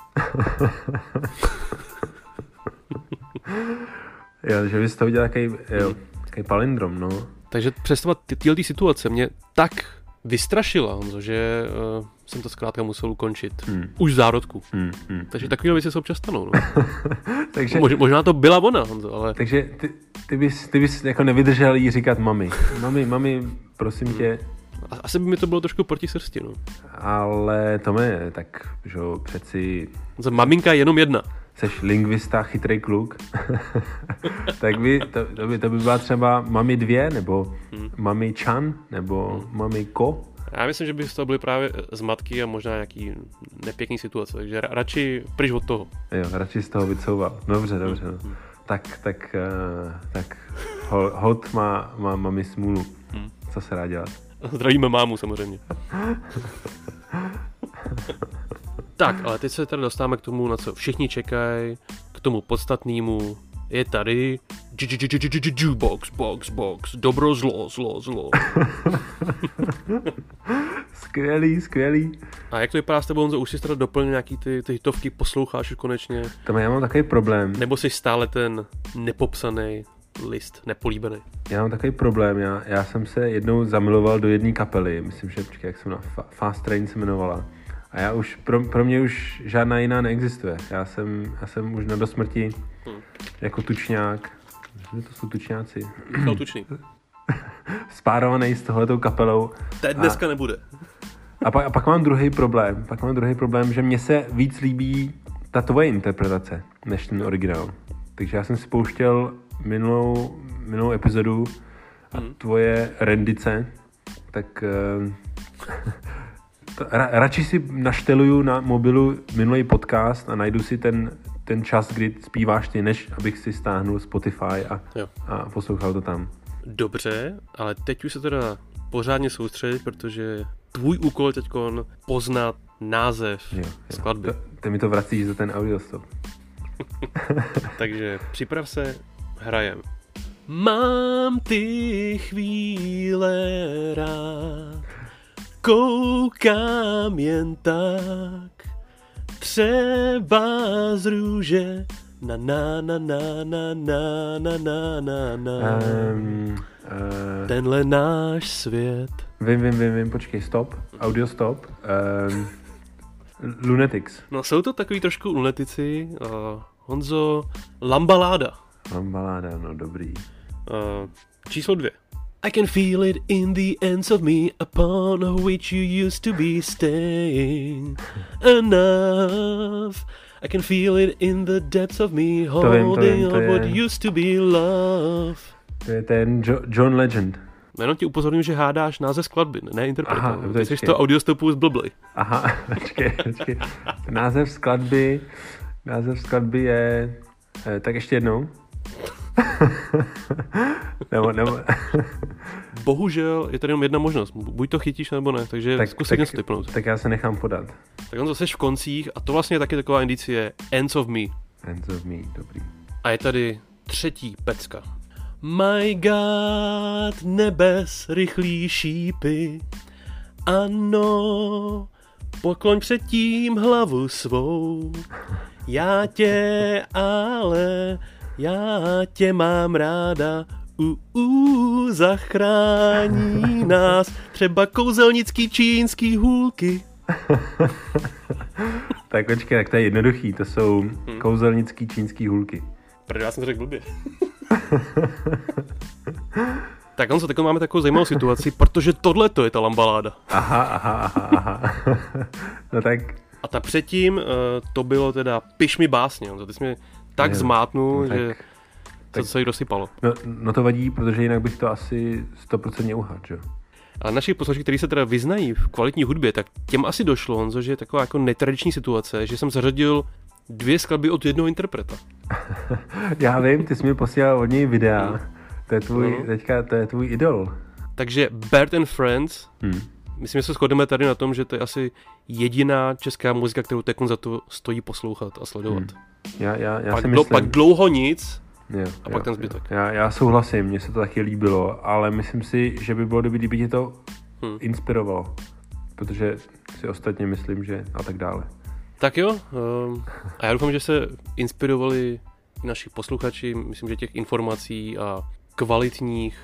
Jo, že bys to udělal takový, jo, takový palindrom, no.
Takže představa této situace mě tak vystrašila, Honzo, že uh, jsem to zkrátka musel ukončit.
Hmm.
Už v zárodku.
Hmm, hmm.
Takže takové věci se občas stanou. No.
Takže,
Mož, možná to byla ona, Honzo, ale
takže ty, ty, bys, ty bys jako nevydržel jí říkat mami. Mami, mami, prosím tě,
a- asi by mi to bylo trošku proti srsti. No.
ale Tome, tak že přeci
maminka je jenom jedna.
Seš lingvista, chytrý kluk, tak by, to, to, by, to by byla třeba mami dvě, nebo
Hmm.
mami Chan, nebo mami Ko.
Já myslím, že by z toho byly právě eh, zmatky a možná nějaký nepěkný situace, takže ra- radši pryč od toho.
Jo, radši z toho vycouval. Dobře, dobře. No. Tak, tak, uh, tak ho- hod má, má mami smůlu.
Hmm.
Co se dá dělat?
Zdravíme mámu samozřejmě. tak, ale teď se teda dostáváme k tomu, na co všichni čekají, k tomu podstatnému. Je tady jukebox, box, box, dobro, zlo, zlo, zlo.
Skvělý, skvělý.
A jak to vypadá s tebou, Honzo, už jsi teda doplnil nějaký ty, ty hitovky, posloucháš už konečně?
Tam já mám takový problém.
Nebo jsi stále ten nepopsaný list, nepolíbený?
Já mám takový problém. Já, já jsem se jednou zamiloval do jedné kapely. Myslím, že počkej, jak se jmenovala? Fa- Fast Train se jmenovala. A já už, pro, pro mě už žádná jiná neexistuje. Já jsem, já jsem už na dosmrti
Hmm.
jako tučňák. Že to jsou tučňáci.
Michal Tučný.
Spárovaný s tohletou kapelou.
To dneska nebude.
A pak, a pak mám druhý problém. Pak mám druhý problém, že mně se víc líbí ta tvoje interpretace, než ten originál. Takže já jsem si pouštěl minulou, minulou epizodu a
Hmm.
tvoje rendice, tak to, ra, radši si našteluju na mobilu minulý podcast a najdu si ten, ten čas, kdy zpíváš ty, než abych si stáhnul Spotify a,
Jo.
a poslouchal to tam.
Dobře, ale teď už se teda pořádně soustředit, protože tvůj úkol je teď poznat název jo, jo. skladby. To,
ty mi to vracíš za ten audiostop.
Takže připrav se, hrajem. Mám ty chvíle rád, koukám jen tak, třeba z růže, na na na na na na na na na na um, uh, Tenhle náš svět.
Vím, vím, vím, vím, počkej, stop, audio stop. Um, Lunatics.
No jsou to takový trošku lunatici. Uh, Honzo, Lambaláda.
Lambaláda, no dobrý.
Uh, číslo dvě. I can feel it in the ends of me upon which you used to be staying enough. I can feel it in the depths of me holding to vím, to vím, to what used to be love.
To je ten jo- John Legend.
Jenom ti upozorňuji, že hádáš název skladby, ne interpreta. Aha, Ty jsi to audiostopu zblblej.
Aha, počkej, počkej. Název skladby, název skladby je, eh, tak ještě jednou. nebo, nebo...
Bohužel je tady jenom jedna možnost. Buď to chytíš, nebo ne, takže tak, zkus tak, něco typnout.
Tak já se nechám podat.
Tak on zase v koncích a to vlastně je taky taková indicie Ends of Me.
Ends of Me, dobrý.
A je tady třetí pecka. My God, nebes rychlý šípy, ano, pokloň před tím hlavu svou. Já tě ale, já tě mám ráda, u, u, zachrání nás třeba kouzelnický čínský hůlky.
tak počkej, tak to je jednoduchý, to jsou hmm. kouzelnický čínský hůlky.
Protože já jsem to řekl blbě. tak on se teď máme takovou zajímavou situaci, protože tohle to je ta lambaláda.
Aha, aha, aha, aha. no tak.
A ta předtím uh, to bylo teda Piš mi básně, on ty jsi mě tak je, zmátnul, no, tak, že tak, to se jí rozsypalo.
No, no to vadí, protože jinak bych to asi 100% uhad, že?
A naši posluchači, kteří se teda vyznají v kvalitní hudbě, tak těm asi došlo, Honzo, že je taková jako netradiční situace, že jsem zařadil dvě skladby od jednoho interpreta.
Já vím, ty jsi mi posílal od něj videa. Hmm. To je tvůj, hmm. teďka, to je tvůj idol.
Takže Bert and Friends, hmm. myslím, že se shodeme tady na tom, že to je asi jediná česká muzika, kterou teď za to stojí poslouchat a sledovat. Hmm.
Já, já, já
pak,
si myslím...
pak dlouho nic,
Jo,
a pak jo, ten zbytek.
Já, já souhlasím, mně se to taky líbilo, ale myslím si, že by bylo dobré, kdyby tě to hmm. inspirovalo. Protože si ostatně myslím, že a tak dále.
Tak jo, um, a já doufám, že se inspirovali naši posluchači. Myslím, že těch informací a kvalitních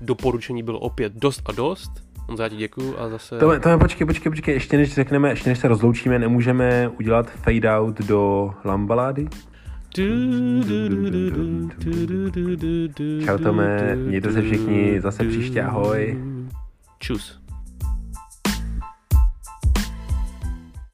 doporučení bylo opět dost a dost. Honza, já ti děkuju a zase...
To, to počkej, počkej, počkej, ještě než řekneme, ještě než se rozloučíme, nemůžeme udělat fade out do Lambalády? Čau Tome, mějte se všichni, zase příště, ahoj.
Čus.